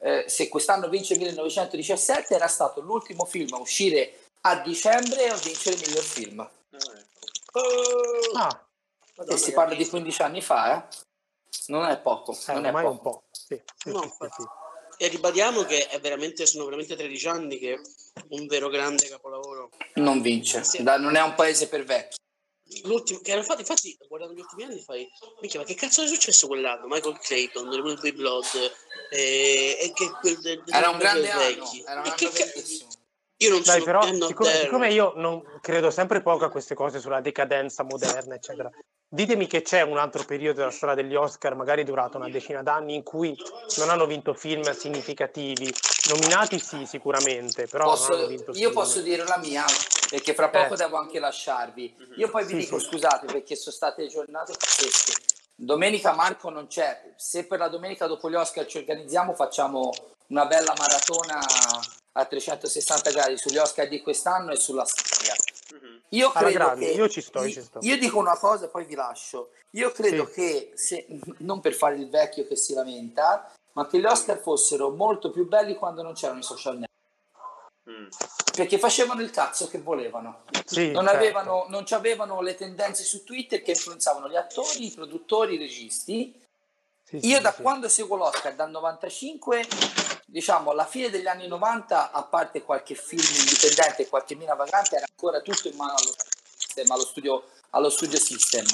[SPEAKER 4] eh, se quest'anno vince 1917, era stato l'ultimo film a uscire a dicembre e a vincere il miglior film.
[SPEAKER 1] Ah, ecco.
[SPEAKER 2] Oh,
[SPEAKER 3] Ah,
[SPEAKER 2] Madonna,
[SPEAKER 4] e si parla di
[SPEAKER 2] artista.
[SPEAKER 4] 15 anni fa, eh? Non è poco,
[SPEAKER 3] eh,
[SPEAKER 4] non è poco.
[SPEAKER 3] un po'. Sì, sì,
[SPEAKER 2] No,
[SPEAKER 3] sì, sì, sì.
[SPEAKER 2] E ribadiamo che è veramente, sono veramente 13 anni che un vero grande capolavoro.
[SPEAKER 4] Non vince,
[SPEAKER 2] Sì.
[SPEAKER 4] Da- non è un paese per vecchi.
[SPEAKER 2] L'ultimo, che era infatti, infatti, guardando gli ultimi anni fai, minchia, ma che cazzo è successo quell'anno? Michael Clayton, The Will Be Blood, e, e che quel del, del-
[SPEAKER 4] Era un grande anno,
[SPEAKER 2] vecchi.
[SPEAKER 4] era un anno
[SPEAKER 2] che
[SPEAKER 4] bellissimo.
[SPEAKER 2] Io non
[SPEAKER 3] Dai,
[SPEAKER 2] sono
[SPEAKER 3] però, siccome, siccome io non credo sempre poco a queste cose sulla decadenza moderna, eccetera, ditemi che c'è un altro periodo della storia degli Oscar, magari durato una decina d'anni, in cui non hanno vinto film significativi. Nominati sì, sicuramente, però
[SPEAKER 4] Posso-
[SPEAKER 3] non hanno vinto
[SPEAKER 4] io
[SPEAKER 3] film.
[SPEAKER 4] posso dire la mia, perché fra poco
[SPEAKER 3] Eh.
[SPEAKER 4] devo anche lasciarvi.
[SPEAKER 1] Mhm.
[SPEAKER 4] Io poi vi
[SPEAKER 3] Sì,
[SPEAKER 4] dico,
[SPEAKER 3] sì.
[SPEAKER 4] scusate, perché sono state giornate pazzesche. Domenica Marco non c'è. Se per la domenica dopo gli Oscar ci organizziamo, facciamo una bella maratona a 360 gradi sugli Oscar di quest'anno e sulla storia.
[SPEAKER 1] Mhm.
[SPEAKER 4] Io
[SPEAKER 3] Alla
[SPEAKER 4] credo
[SPEAKER 3] grande,
[SPEAKER 4] che
[SPEAKER 3] io ci sto, io ci sto.
[SPEAKER 4] io dico una cosa e poi vi lascio. Io credo
[SPEAKER 3] Sì.
[SPEAKER 4] che se, non per fare il vecchio che si lamenta, ma che gli Oscar fossero molto più belli quando non c'erano i social network.
[SPEAKER 1] Mm.
[SPEAKER 4] Perché facevano il cazzo che volevano.
[SPEAKER 3] Sì,
[SPEAKER 4] Non,
[SPEAKER 3] certo.
[SPEAKER 4] avevano, non c'avevano le tendenze su Twitter che influenzavano gli attori, i produttori, i registi.
[SPEAKER 3] Sì, sì,
[SPEAKER 4] Io
[SPEAKER 3] sì,
[SPEAKER 4] da
[SPEAKER 3] sì.
[SPEAKER 4] quando seguo l'Oscar, dal 95, diciamo alla fine degli anni 90, a parte qualche film indipendente e qualche mina vagante, era ancora tutto in mano allo system, allo studio, allo studio system.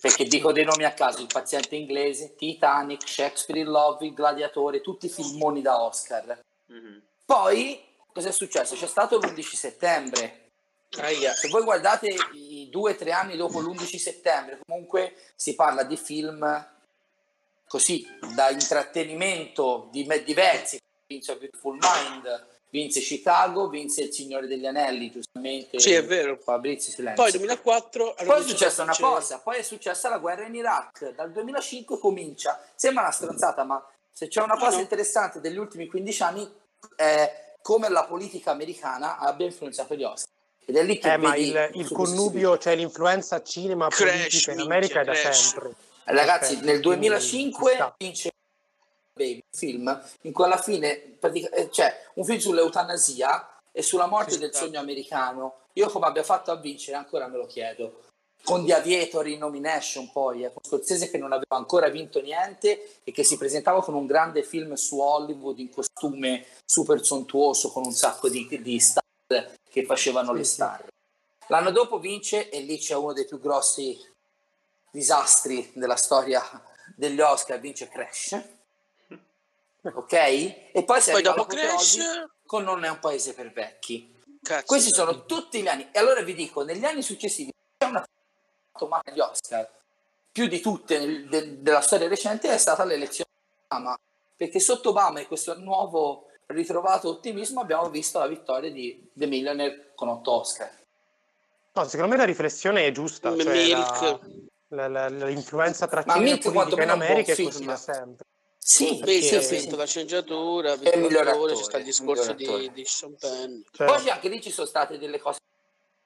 [SPEAKER 4] Perché dico dei nomi a caso, Il paziente inglese, Titanic, Shakespeare in Love, Il gladiatore, tutti filmoni da Oscar.
[SPEAKER 1] Mhm.
[SPEAKER 4] Poi, cosa è successo? C'è stato l'11 settembre,
[SPEAKER 2] Aia.
[SPEAKER 4] se voi guardate i due o tre anni dopo l'11 settembre, comunque si parla di film così, da intrattenimento di me diversi. Vince A Beautiful Mind, vinse Chicago, vinse Il Signore degli Anelli, giustamente.
[SPEAKER 2] Sì, è vero.
[SPEAKER 4] Fabrizio Silenzio.
[SPEAKER 2] Poi 2004 hanno
[SPEAKER 4] Poi è successa una cosa, poi è successa la guerra in Iraq. Dal 2005 comincia, sembra una stronzata, ma se c'è una cosa
[SPEAKER 2] no.
[SPEAKER 4] interessante degli ultimi 15 anni è come la politica americana abbia influenzato gli Oscar. Ed è lì che
[SPEAKER 3] Eh, ma il, il connubio, cioè l'influenza cinema
[SPEAKER 2] Crash,
[SPEAKER 3] politica in
[SPEAKER 2] minchia,
[SPEAKER 3] America è da
[SPEAKER 2] crash.
[SPEAKER 3] sempre.
[SPEAKER 4] Ragazzi, nel
[SPEAKER 3] quindi ci
[SPEAKER 4] 2005
[SPEAKER 3] sta.
[SPEAKER 4] vince Baby, film in cui alla fine, pratica- eh, cioè un film sull'eutanasia e sulla morte
[SPEAKER 2] Sì,
[SPEAKER 4] del
[SPEAKER 2] sì.
[SPEAKER 4] sogno americano. Io come abbia fatto a vincere ancora me lo chiedo. Con The Aviator in nomination poi, eh, con Scorsese che non aveva ancora vinto niente e che si presentava con un grande film su Hollywood in costume super sontuoso con un sacco di, di star che facevano
[SPEAKER 3] Sì,
[SPEAKER 4] le
[SPEAKER 3] sì.
[SPEAKER 4] star. L'anno dopo vince e lì c'è uno dei più grossi disastri della storia degli Oscar, vince Crash. Ok? E poi
[SPEAKER 2] Poi dopo Crash,
[SPEAKER 4] con Non è un paese per vecchi.
[SPEAKER 2] cazzo.
[SPEAKER 4] Questi sono tutti gli anni. E allora vi dico, negli anni successivi c'è una ma gli Oscar, più di tutte nel- de- della storia recente, è stata l'elezione di Obama. Perché sotto Obama e questo nuovo ritrovato ottimismo abbiamo visto la vittoria di The Millionaire con otto Oscar.
[SPEAKER 3] No, secondo me la riflessione è giusta. Cioè la- la- la- l'influenza tra
[SPEAKER 4] Ma
[SPEAKER 3] cinema e politica in America è così da sempre.
[SPEAKER 4] Sì,
[SPEAKER 2] Beh, sì, vinto la sceneggiatura, c'è sta il discorso di, di Sean Penn.
[SPEAKER 3] Cioè,
[SPEAKER 4] Poi anche lì ci sono state delle cose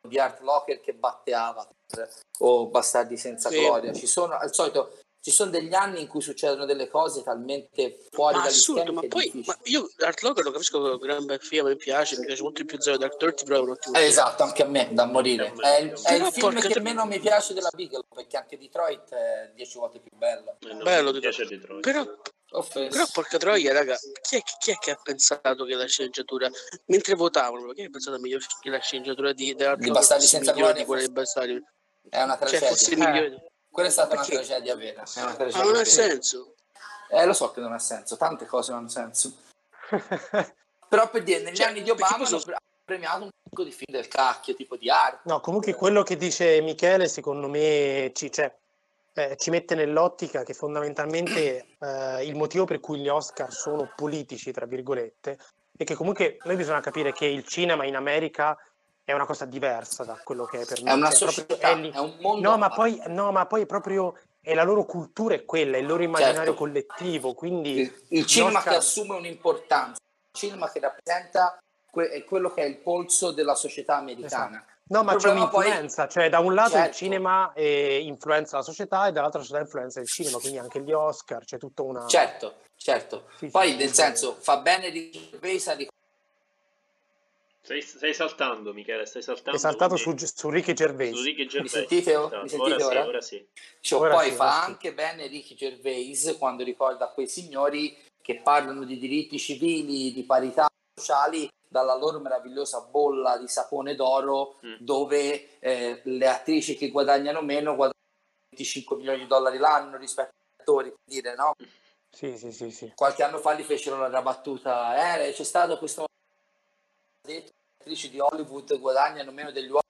[SPEAKER 4] di Art Locker che batte Avatar o Bastardi senza
[SPEAKER 2] Sì.
[SPEAKER 4] gloria. Ci sono, al solito, ci sono degli anni in cui succedono delle cose talmente fuori
[SPEAKER 2] Ma
[SPEAKER 4] dagli
[SPEAKER 2] assurdo, ma poi ma io Art Locker lo capisco che gran bel film, mi piace, mi piace molto più Zero Dark Thirty, però è un ottimo
[SPEAKER 4] Eh, esatto, anche a me, da morire. È il, è il film che
[SPEAKER 2] tro-
[SPEAKER 4] meno mi piace della Bigelow, perché anche Detroit è dieci volte più bello.
[SPEAKER 1] Eh,
[SPEAKER 2] Bello,
[SPEAKER 1] mi piace Detroit.
[SPEAKER 2] Però,
[SPEAKER 4] Offeso.
[SPEAKER 2] però porca troia, raga, chi è, chi è che ha pensato che la sceneggiatura, mentre votavano, chi ha pensato meglio che la sceneggiatura di,
[SPEAKER 4] Bastardi senza gloria
[SPEAKER 2] di quella di Bastardi?
[SPEAKER 4] È una
[SPEAKER 2] Cioè,
[SPEAKER 4] tragedia.
[SPEAKER 2] fosse
[SPEAKER 3] Eh.
[SPEAKER 2] migliore.
[SPEAKER 4] Quella è stata una
[SPEAKER 2] Perché?
[SPEAKER 4] tragedia vera. È una
[SPEAKER 2] Ma
[SPEAKER 4] tragedia
[SPEAKER 2] non ha senso.
[SPEAKER 4] Eh, lo so che non ha senso, tante cose non hanno senso. Però per dire, negli
[SPEAKER 2] Cioè,
[SPEAKER 4] anni di Obama hanno
[SPEAKER 2] sono-
[SPEAKER 4] pre- premiato un sacco di film del cacchio, tipo di arte.
[SPEAKER 3] No, comunque quello che dice Michele, secondo me, ci, cioè, eh, ci mette nell'ottica che fondamentalmente eh, il motivo per cui gli Oscar sono politici, tra virgolette, è che comunque noi bisogna capire che il cinema in America è una cosa diversa da quello che è per noi.
[SPEAKER 4] È una
[SPEAKER 3] cioè,
[SPEAKER 4] società,
[SPEAKER 3] è
[SPEAKER 4] è un mondo.
[SPEAKER 3] No, ma poi, no, ma poi proprio è la loro cultura è quella, è il loro immaginario
[SPEAKER 4] Certo.
[SPEAKER 3] collettivo, quindi
[SPEAKER 4] il, il cinema
[SPEAKER 3] Oscar-
[SPEAKER 4] che assume un'importanza, il cinema che rappresenta que- quello che è il polso della società americana.
[SPEAKER 3] No, ma
[SPEAKER 4] Il
[SPEAKER 3] c'è
[SPEAKER 4] problema poi-
[SPEAKER 3] un'influenza, cioè da un lato il
[SPEAKER 4] Certo.
[SPEAKER 3] cinema eh, influenza la società e dall'altra società influenza il cinema, quindi anche gli Oscar, c'è tutta una...
[SPEAKER 4] Certo, certo.
[SPEAKER 3] Sì,
[SPEAKER 4] Poi
[SPEAKER 3] sì,
[SPEAKER 4] nel
[SPEAKER 3] sì.
[SPEAKER 4] senso fa bene Ricky Gervais a ric-
[SPEAKER 1] Stai, stai saltando, Michele, stai saltando.
[SPEAKER 3] È saltato su, su Ricky Gervais.
[SPEAKER 1] su Ricky Gervais.
[SPEAKER 4] sentite o- mi sentite
[SPEAKER 1] ora,
[SPEAKER 4] ora?
[SPEAKER 1] Sì, ora sì.
[SPEAKER 4] Cioè,
[SPEAKER 3] Ora
[SPEAKER 4] poi
[SPEAKER 3] sì,
[SPEAKER 4] fa anche bene Ricky Gervais quando ricorda a quei signori che parlano di diritti civili, di parità sociali dalla loro meravigliosa bolla di sapone d'oro
[SPEAKER 1] Mm.
[SPEAKER 4] dove eh, le attrici che guadagnano meno guadagnano 25 milioni di dollari l'anno rispetto agli attori, per dire, no?
[SPEAKER 3] Sì, sì, sì, sì.
[SPEAKER 4] Qualche anno fa gli fecero la battuta, eh, c'è stato questo detto che le attrici di Hollywood guadagnano meno degli uomini.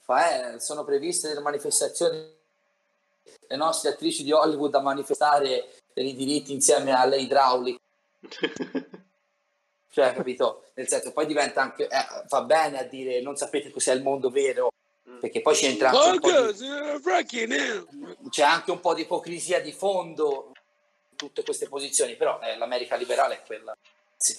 [SPEAKER 4] Fa, eh, sono previste delle manifestazioni le nostre attrici di Hollywood a manifestare per i diritti insieme alle idrauliche. Cioè, capito? Nel senso, poi diventa anche, eh, fa bene a dire non sapete cos'è il mondo vero, perché poi c'entra anche un po' di, c'è anche un po' di ipocrisia di fondo in tutte queste posizioni, però eh, l'America liberale è quella. Sì.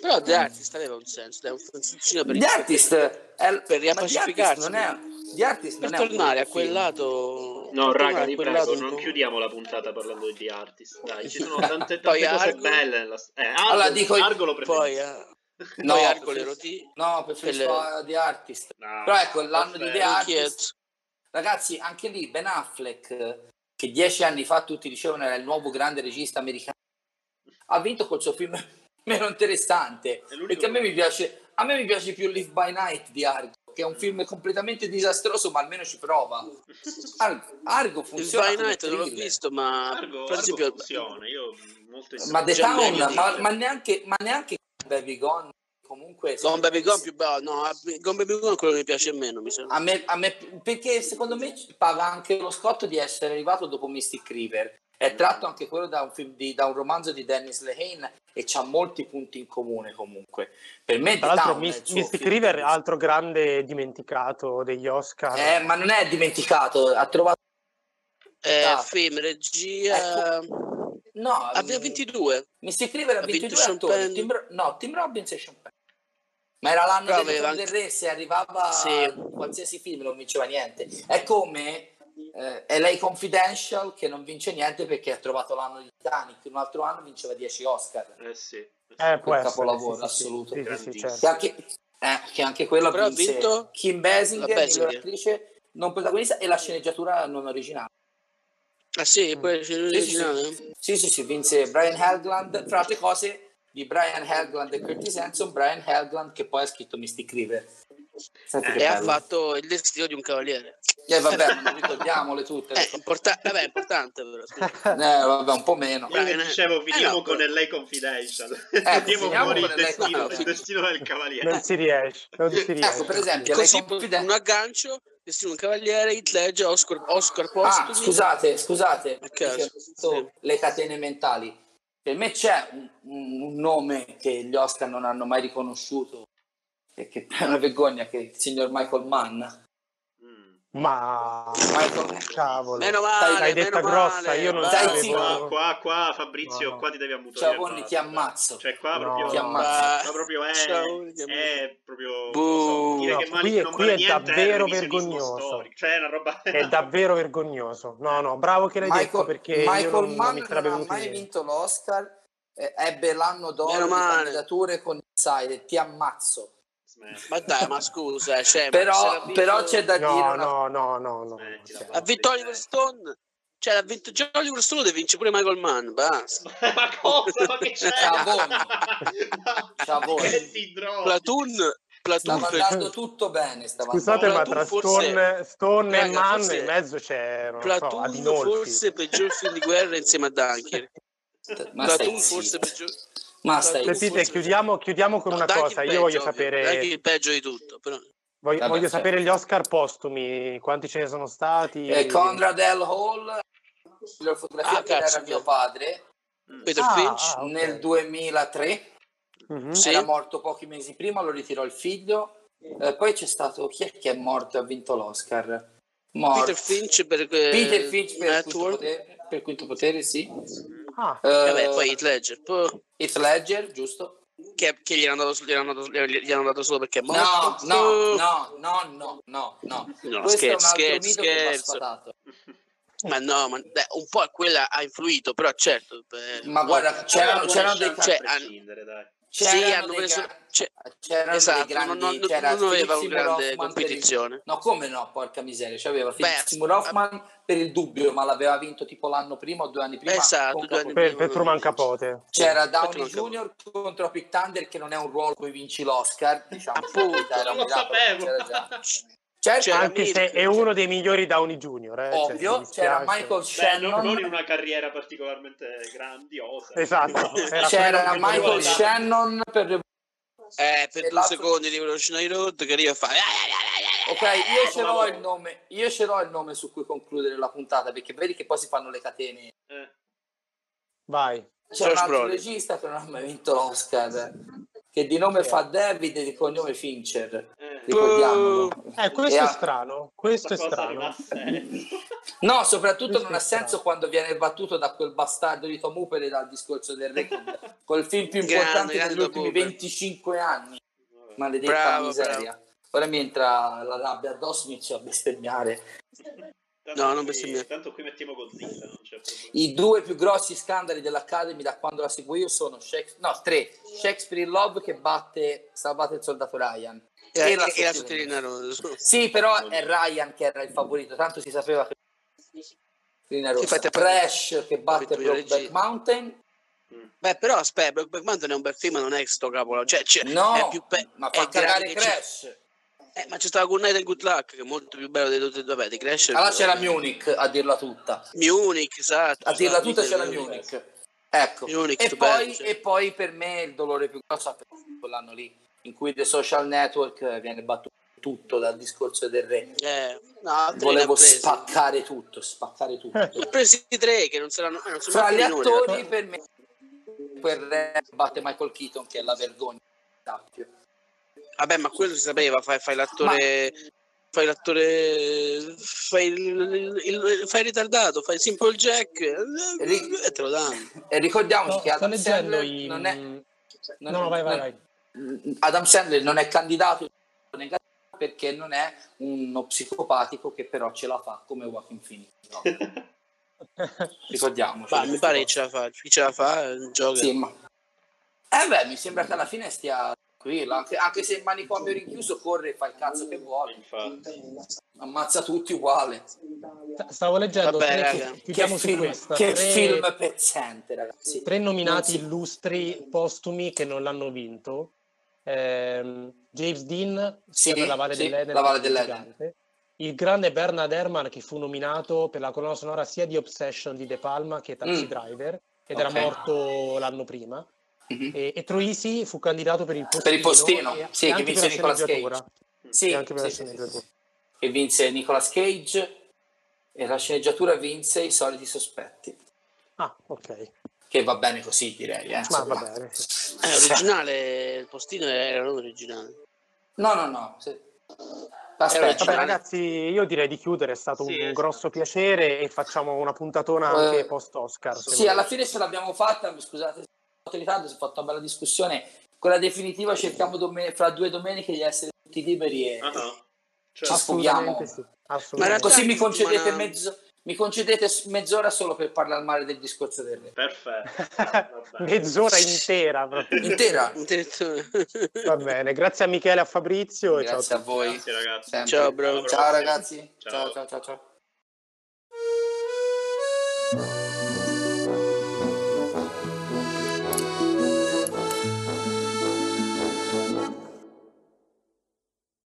[SPEAKER 2] Però The Artist aveva un senso, è un funzioncino per,
[SPEAKER 4] The Artist è,
[SPEAKER 2] per riappacificarsi.
[SPEAKER 4] non è, The Artist
[SPEAKER 2] per
[SPEAKER 4] non è un
[SPEAKER 2] tornare a
[SPEAKER 4] film.
[SPEAKER 2] quel lato...
[SPEAKER 1] No, raga, vi prego,
[SPEAKER 2] lato
[SPEAKER 1] non chiudiamo la puntata parlando di The Artist. Dai, ci sono tante,
[SPEAKER 2] Poi
[SPEAKER 1] tante cose
[SPEAKER 2] Argo.
[SPEAKER 1] belle nella... Eh, Argo,
[SPEAKER 4] Allora, dico-
[SPEAKER 1] Argo lo preferisco.
[SPEAKER 2] Poi, eh,
[SPEAKER 4] No,
[SPEAKER 2] poi Argo
[SPEAKER 4] preferisco-
[SPEAKER 2] le roti...
[SPEAKER 4] No, preferisco The Artist.
[SPEAKER 1] No,
[SPEAKER 4] Però ecco, l'anno di. The Artist, ragazzi, anche lì Ben Affleck, che dieci anni fa tutti dicevano era il nuovo grande regista americano, ha vinto col suo film meno interessante. Perché a me mi piace, a me mi piace più Live by Night di Argo, che è un film completamente disastroso, ma almeno ci prova. Argo, Argo
[SPEAKER 2] Il
[SPEAKER 4] funziona. Come
[SPEAKER 2] Night non l'ho visto, ma
[SPEAKER 1] Argo,
[SPEAKER 2] per
[SPEAKER 1] Argo
[SPEAKER 2] esempio...
[SPEAKER 1] funziona, io molto
[SPEAKER 4] Ma The Town, ma, ma neanche, ma neanche Baby Gone, comunque...
[SPEAKER 2] Gone Baby Gone più bello, no, Gone Baby Gone è quello che mi piace meno, mi sembra.
[SPEAKER 4] A me, a me- perché secondo me paga anche lo scotto di essere arrivato dopo Mystic River. È tratto anche quello da un, film di- da un romanzo di Dennis Lehane e c'ha molti punti in comune comunque. Per me
[SPEAKER 3] Tra l'altro
[SPEAKER 4] Town è il
[SPEAKER 3] Mis-
[SPEAKER 4] suo
[SPEAKER 3] Mystic. River, altro grande dimenticato degli Oscar.
[SPEAKER 4] Eh, ma non è dimenticato, ha trovato...
[SPEAKER 2] Eh,
[SPEAKER 4] Ah.
[SPEAKER 2] film, regia...
[SPEAKER 4] No,
[SPEAKER 2] Aveva
[SPEAKER 4] mm,
[SPEAKER 2] 22.
[SPEAKER 4] Mystic River ha
[SPEAKER 2] Ha vinto
[SPEAKER 4] 22
[SPEAKER 2] Sean
[SPEAKER 4] attori. Tim, no, Tim Robbins e Sean Penn. Ma era l'anno
[SPEAKER 2] Però
[SPEAKER 4] del,
[SPEAKER 2] aveva
[SPEAKER 4] del
[SPEAKER 2] anche-
[SPEAKER 4] re, se arrivava
[SPEAKER 2] Sì.
[SPEAKER 4] qualsiasi film non vinceva niente. È come eh, LA Confidential che non vince niente perché ha trovato l'anno di Titanic, un altro anno vinceva 10 Oscar.
[SPEAKER 1] Eh sì.
[SPEAKER 3] Eh, può
[SPEAKER 4] un
[SPEAKER 3] essere,
[SPEAKER 4] capolavoro
[SPEAKER 3] sì,
[SPEAKER 4] assoluto.
[SPEAKER 3] Sì, sì, sì, certo.
[SPEAKER 4] Che anche, eh, che anche quello
[SPEAKER 2] Però
[SPEAKER 4] vinse
[SPEAKER 2] vinto
[SPEAKER 4] Kim Basinger,
[SPEAKER 2] la Basinger.
[SPEAKER 4] miglior attrice non protagonista e la sceneggiatura non originale.
[SPEAKER 2] Ah sì, poi c'è
[SPEAKER 4] Sì, sì, sì. Sì, sì, sì, vinse Brian Helgeland, fra altre cose di Brian Helgeland e Curtis Hanson, Brian Helgeland che poi ha scritto Mystic River. Che
[SPEAKER 2] E ha fatto il destino di un cavaliere.
[SPEAKER 4] Eh, vabbè, non ricordiamole tutte. le
[SPEAKER 2] Eh, importa- vabbè, è importante però.
[SPEAKER 4] Eh, vabbè, un po' meno.
[SPEAKER 1] Io
[SPEAKER 2] Brian-
[SPEAKER 1] dicevo,
[SPEAKER 2] eh,
[SPEAKER 1] finiamo
[SPEAKER 2] no,
[SPEAKER 1] con
[SPEAKER 2] però-
[SPEAKER 1] LA Confidential.
[SPEAKER 4] Ecco,
[SPEAKER 1] Tiriamo
[SPEAKER 4] finiamo
[SPEAKER 1] fuori
[SPEAKER 4] con
[SPEAKER 1] il destino, il destino del cavaliere.
[SPEAKER 3] Non si riesce, non si riesce.
[SPEAKER 4] Ecco, per esempio,
[SPEAKER 2] Così
[SPEAKER 4] Confidential-
[SPEAKER 2] un aggancio, destino di un cavaliere, Heath Ledger, Oscar, Oscar
[SPEAKER 4] Ah,
[SPEAKER 2] postumi.
[SPEAKER 4] scusate, scusate, ho detto
[SPEAKER 2] sì.
[SPEAKER 4] le catene mentali. Per me c'è un, un- nome che gli Oscar non hanno mai riconosciuto e che è una vergogna che è il signor Michael Mann.
[SPEAKER 3] Ma cavolo.
[SPEAKER 2] Meno male,
[SPEAKER 3] L'hai detta
[SPEAKER 2] meno
[SPEAKER 3] grossa,
[SPEAKER 2] male.
[SPEAKER 3] io non
[SPEAKER 4] Dai,
[SPEAKER 3] sapevo.
[SPEAKER 1] Qua, qua, qua, Fabrizio,
[SPEAKER 3] No, no.
[SPEAKER 1] qua ti devi ammutare.
[SPEAKER 4] Ciao, Bonni,
[SPEAKER 1] basta.
[SPEAKER 4] ti ammazzo.
[SPEAKER 1] Cioè, qua
[SPEAKER 3] No.
[SPEAKER 1] proprio,
[SPEAKER 4] Ti ammazzo.
[SPEAKER 1] qua proprio è,
[SPEAKER 2] Ciao,
[SPEAKER 1] è proprio non so, dire
[SPEAKER 3] No,
[SPEAKER 1] che Malik
[SPEAKER 3] qui è-
[SPEAKER 1] non
[SPEAKER 3] qui
[SPEAKER 1] vale
[SPEAKER 3] è
[SPEAKER 1] niente
[SPEAKER 3] davvero
[SPEAKER 1] revisionismo
[SPEAKER 3] vergognoso.
[SPEAKER 1] Cioè, è una roba
[SPEAKER 3] È davvero vergognoso. No, no, bravo che l'hai detto
[SPEAKER 4] Michael,
[SPEAKER 3] perché io
[SPEAKER 4] Michael
[SPEAKER 3] non, non
[SPEAKER 4] Mann non,
[SPEAKER 3] sarebbe
[SPEAKER 4] ha mai vinto l'Oscar, eh, ebbe l'anno d'oro di
[SPEAKER 2] male.
[SPEAKER 4] candidature con Inside, ti ammazzo.
[SPEAKER 2] Ma dai, ma scusa, eh, cioè, ma
[SPEAKER 4] Però,
[SPEAKER 2] vinto-
[SPEAKER 4] però c'è da dire
[SPEAKER 3] No,
[SPEAKER 4] una
[SPEAKER 3] no, no, no, no.
[SPEAKER 1] La
[SPEAKER 3] Cioè,
[SPEAKER 2] Ha vinto Oliver Stone. Cioè, ha vinto già Oliver Stone deve vince pure Michael Mann, basta.
[SPEAKER 1] ma cosa? Ma che c'è? Ti droga.
[SPEAKER 2] Platoon, Platoon
[SPEAKER 4] Stava andando tutto bene. Stava
[SPEAKER 3] Scusate,
[SPEAKER 4] andando-
[SPEAKER 3] ma tra
[SPEAKER 2] forse-
[SPEAKER 3] Stone, Stone e
[SPEAKER 2] Raga,
[SPEAKER 3] Mann
[SPEAKER 2] forse-
[SPEAKER 3] in mezzo c'è, non lo so,
[SPEAKER 2] forse peggior film di guerra insieme a Dunker.
[SPEAKER 4] Ma zitto.
[SPEAKER 2] forse peggior.
[SPEAKER 4] Ma stai
[SPEAKER 3] Sentite, chiudiamo, chiudiamo con
[SPEAKER 2] No,
[SPEAKER 3] una cosa. Io voglio
[SPEAKER 2] peggio,
[SPEAKER 3] sapere,
[SPEAKER 2] il peggio di tutto, però.
[SPEAKER 3] voglio,
[SPEAKER 4] Vabbè,
[SPEAKER 3] voglio
[SPEAKER 4] certo.
[SPEAKER 3] sapere gli Oscar postumi, quanti ce ne sono stati.
[SPEAKER 4] Eh, Conrad L. Hall, la fotografia
[SPEAKER 2] Ah,
[SPEAKER 4] che era mio padre,
[SPEAKER 2] Peter
[SPEAKER 3] Ah,
[SPEAKER 2] Finch.
[SPEAKER 3] ah, ok.
[SPEAKER 4] nel 2003,
[SPEAKER 3] Mhm.
[SPEAKER 2] Sì.
[SPEAKER 4] era morto pochi mesi prima, lo ritirò il figlio. Eh, poi c'è stato chi è che è morto e ha vinto l'Oscar? Morto.
[SPEAKER 2] Peter Finch per eh,
[SPEAKER 4] Peter Finch per quinto potere, per quinto potere, sì.
[SPEAKER 3] Ah,
[SPEAKER 4] Eh,
[SPEAKER 2] Vabbè, poi Heath Ledger. Poi,
[SPEAKER 4] Heath Ledger, giusto?
[SPEAKER 2] che, che gli, hanno dato, gli, hanno dato, gli hanno dato solo perché è
[SPEAKER 4] No,
[SPEAKER 2] morto.
[SPEAKER 4] no, no, no, no, no, no.
[SPEAKER 2] No,
[SPEAKER 4] Questo è un
[SPEAKER 2] scherzo,
[SPEAKER 4] altro
[SPEAKER 2] scherzo,
[SPEAKER 4] mito che va
[SPEAKER 2] scherzo. Ma no, ma dai, un po' quella ha influito, però certo. beh,
[SPEAKER 4] Ma guarda, c'erano, c'erano dei,
[SPEAKER 2] cioè,
[SPEAKER 1] a prescindere, dai.
[SPEAKER 2] Sì,
[SPEAKER 4] c'erano
[SPEAKER 2] hanno preso...
[SPEAKER 4] gra-
[SPEAKER 2] cioè,
[SPEAKER 4] c'erano
[SPEAKER 2] esatto,
[SPEAKER 4] dei grandi,
[SPEAKER 2] non- non-
[SPEAKER 4] c'era
[SPEAKER 2] non aveva un grande
[SPEAKER 4] Hoffman per il-
[SPEAKER 2] competizione.
[SPEAKER 4] no, come no, porca miseria, c'aveva
[SPEAKER 2] Beh,
[SPEAKER 4] Seymour Hoffman per il dubbio, ma l'aveva vinto tipo l'anno prima o due anni prima.
[SPEAKER 2] Esatto, due anni
[SPEAKER 3] per, per Truman Capote.
[SPEAKER 4] C'era
[SPEAKER 2] Infatti
[SPEAKER 4] Downey Jr. contro Pick Thunder che non è un ruolo cui vinci l'Oscar, diciamo.
[SPEAKER 2] Appunto,
[SPEAKER 4] era
[SPEAKER 1] non lo sapevo.
[SPEAKER 4] Certo,
[SPEAKER 2] C'era
[SPEAKER 3] Anche se è uno dei migliori Downey Jr. Eh, cioè,
[SPEAKER 4] ovvio,
[SPEAKER 3] mi
[SPEAKER 4] c'era. Michael
[SPEAKER 1] Beh, non,
[SPEAKER 4] Shannon.
[SPEAKER 1] non in una carriera particolarmente grandiosa.
[SPEAKER 3] Esatto. era
[SPEAKER 4] C'era Michael. Shannon per
[SPEAKER 2] Eh, per due
[SPEAKER 4] l'altro-
[SPEAKER 2] secondi di Revolutionary Road che arriva e fa...
[SPEAKER 4] Ok, io ce l'ho il nome, io ce l'ho il nome su cui concludere la puntata, perché vedi che poi si fanno le catene.
[SPEAKER 1] Eh,
[SPEAKER 3] Vai.
[SPEAKER 4] C'è un
[SPEAKER 2] Josh
[SPEAKER 4] altro
[SPEAKER 2] Brolin.
[SPEAKER 4] regista che non ha mai vinto l'Oscar, che di nome
[SPEAKER 3] Sì.
[SPEAKER 4] fa David e di cognome Fincher.
[SPEAKER 1] eh.
[SPEAKER 4] Ricordiamolo.
[SPEAKER 3] Eh, questo
[SPEAKER 4] E
[SPEAKER 3] è
[SPEAKER 4] ha-
[SPEAKER 3] strano. Questo è
[SPEAKER 1] Questa non
[SPEAKER 3] strano.
[SPEAKER 4] No, soprattutto
[SPEAKER 3] Questo
[SPEAKER 4] non ha
[SPEAKER 3] è strano.
[SPEAKER 4] senso quando viene battuto da quel bastardo di Tom Hooper e dal discorso del record. Col film più importante
[SPEAKER 2] grande
[SPEAKER 4] degli ultimi
[SPEAKER 2] Hooper.
[SPEAKER 4] 25 anni. Maledetta
[SPEAKER 2] Bravo,
[SPEAKER 4] miseria. Ora mi entra la rabbia addosso inizio a bestemmiare.
[SPEAKER 1] Tanto
[SPEAKER 2] No, non
[SPEAKER 1] qui-
[SPEAKER 2] bestemmiare.
[SPEAKER 1] Tanto qui mettiamo Godzilla.
[SPEAKER 4] I due più grossi scandali dell'Academy da quando la seguo io sono Shakespeare, no, tre. Shakespeare in Love che batte Salvate il soldato Ryan.
[SPEAKER 2] E,
[SPEAKER 4] E
[SPEAKER 2] e
[SPEAKER 4] la
[SPEAKER 2] la
[SPEAKER 4] sottilina.
[SPEAKER 2] sottilina rosa.
[SPEAKER 4] Sì, però è Ryan che era il favorito, tanto si sapeva che Sottilina rossa.
[SPEAKER 2] Infatti,
[SPEAKER 4] Crash che batte Brokeback. Mountain.
[SPEAKER 2] Beh, però aspetta, Brokeback Mountain è un bel film, non è sto cavolo. Cioè, c'è-
[SPEAKER 4] No,
[SPEAKER 2] è più pe-
[SPEAKER 4] ma fa cagare
[SPEAKER 2] che c'è-
[SPEAKER 4] Crash.
[SPEAKER 2] Eh, ma c'è stata Good Night and Good Luck, che è molto più bello dei tutti e due. Vabbè, di Crash.
[SPEAKER 4] Allora c'era Munich a dirla tutta.
[SPEAKER 2] Munich, esatto.
[SPEAKER 4] A dirla
[SPEAKER 2] esatto,
[SPEAKER 4] tutta c'era
[SPEAKER 2] Munich.
[SPEAKER 4] Munich. Ecco.
[SPEAKER 2] Munich,
[SPEAKER 4] e, poi,
[SPEAKER 2] sì.
[SPEAKER 4] e poi per me il dolore più grosso è quell'anno lì, in cui The Social Network viene battuto tutto dal discorso del re.
[SPEAKER 2] Eh, no,
[SPEAKER 4] Volevo spaccare tutto, spaccare tutto.
[SPEAKER 2] Ne ha presi tre che non saranno. eh, non sono
[SPEAKER 4] Fra gli attori per me quel re batte Michael Keaton che è la vergogna.
[SPEAKER 2] Vabbè, ma quello si sapeva, fai, fai l'attore. Fai l'attore. Fai il, il- il- fai il ritardato, fai Simple Jack. eh,
[SPEAKER 4] Ri-
[SPEAKER 2] E te lo danno.
[SPEAKER 4] E ricordiamoci
[SPEAKER 3] No,
[SPEAKER 4] che Adam Sandler
[SPEAKER 3] i...
[SPEAKER 4] non è,
[SPEAKER 3] No,
[SPEAKER 4] non-
[SPEAKER 3] no, vai, vai,
[SPEAKER 4] non-
[SPEAKER 3] vai.
[SPEAKER 4] Adam Sandler non è candidato perché non è uno psicopatico che però ce la fa come Joaquin Phoenix. No, ricordiamoci.
[SPEAKER 2] Ma mi pare che ce la fa. Chi ce la fa, gioca.
[SPEAKER 4] Sì, ma... Eh beh, mi sembra che alla fine stia tranquillo, anche, anche se il manicomio rinchiuso corre e fa il cazzo che vuole,
[SPEAKER 1] Infatti.
[SPEAKER 4] ammazza tutti uguale.
[SPEAKER 3] Stavo leggendo,
[SPEAKER 2] Vabbè,
[SPEAKER 3] tre-
[SPEAKER 2] raga.
[SPEAKER 4] Che film, che
[SPEAKER 3] tre,
[SPEAKER 4] film pezzente, ragazzi.
[SPEAKER 3] tre nominati illustri postumi che non l'hanno vinto. Ehm, James Dean
[SPEAKER 4] Sì,
[SPEAKER 3] per la Valle
[SPEAKER 4] sì,
[SPEAKER 3] dell'Eden,
[SPEAKER 4] La Valle
[SPEAKER 3] il
[SPEAKER 4] dell'Eden.
[SPEAKER 3] il grande Bernard Herrmann che fu nominato per la colonna sonora sia di Obsession di De Palma che Taxi
[SPEAKER 4] Mm.
[SPEAKER 3] Driver ed
[SPEAKER 4] Ok.
[SPEAKER 3] era morto l'anno prima
[SPEAKER 4] Mhm.
[SPEAKER 3] e, e Troisi fu candidato per il postino,
[SPEAKER 4] Per il postino,
[SPEAKER 3] e,
[SPEAKER 4] sì,
[SPEAKER 3] e
[SPEAKER 4] che vinse
[SPEAKER 3] la
[SPEAKER 4] Nicolas Cage.
[SPEAKER 3] sceneggiatura
[SPEAKER 4] Sì,
[SPEAKER 3] e anche per la
[SPEAKER 4] sì,
[SPEAKER 3] sceneggiatura.
[SPEAKER 4] sì. E vinse Nicolas Cage e la sceneggiatura vinse I soliti sospetti.
[SPEAKER 3] ah ok
[SPEAKER 4] Che va bene così, direi. Eh,
[SPEAKER 3] ma va bene sì.
[SPEAKER 2] Eh, originale, il postino era non originale.
[SPEAKER 4] No, no, no. sì.
[SPEAKER 2] Eh,
[SPEAKER 4] Aspetta,
[SPEAKER 3] Vabbè
[SPEAKER 2] Cioè,
[SPEAKER 3] ragazzi, io direi di chiudere, è stato
[SPEAKER 1] Sì,
[SPEAKER 3] un
[SPEAKER 1] esatto.
[SPEAKER 3] grosso piacere e facciamo una puntatona anche
[SPEAKER 4] Eh,
[SPEAKER 3] post-Oscar. se
[SPEAKER 4] Sì,
[SPEAKER 3] volete.
[SPEAKER 4] alla fine ce l'abbiamo fatta, scusate, se ho ritardo, si è fatta una bella discussione. Quella definitiva cerchiamo dome- fra due domeniche di essere tutti liberi e
[SPEAKER 1] ah. Cioè,
[SPEAKER 4] Ci sfoghiamo.
[SPEAKER 3] sì. Assolutamente.
[SPEAKER 4] così mi concedete,
[SPEAKER 2] ma-
[SPEAKER 4] mezzo- mi concedete mezz'ora solo per parlare male del discorso del re.
[SPEAKER 1] Perfetto.
[SPEAKER 3] Mezz'ora intera. proprio.
[SPEAKER 4] Intera.
[SPEAKER 3] Va bene, grazie a Michele e a Fabrizio. e ciao a
[SPEAKER 4] Grazie voi.
[SPEAKER 1] Grazie ragazzi.
[SPEAKER 2] Ciao, bro.
[SPEAKER 4] Ciao ragazzi.
[SPEAKER 1] Ciao.
[SPEAKER 4] ciao ciao ciao. ciao.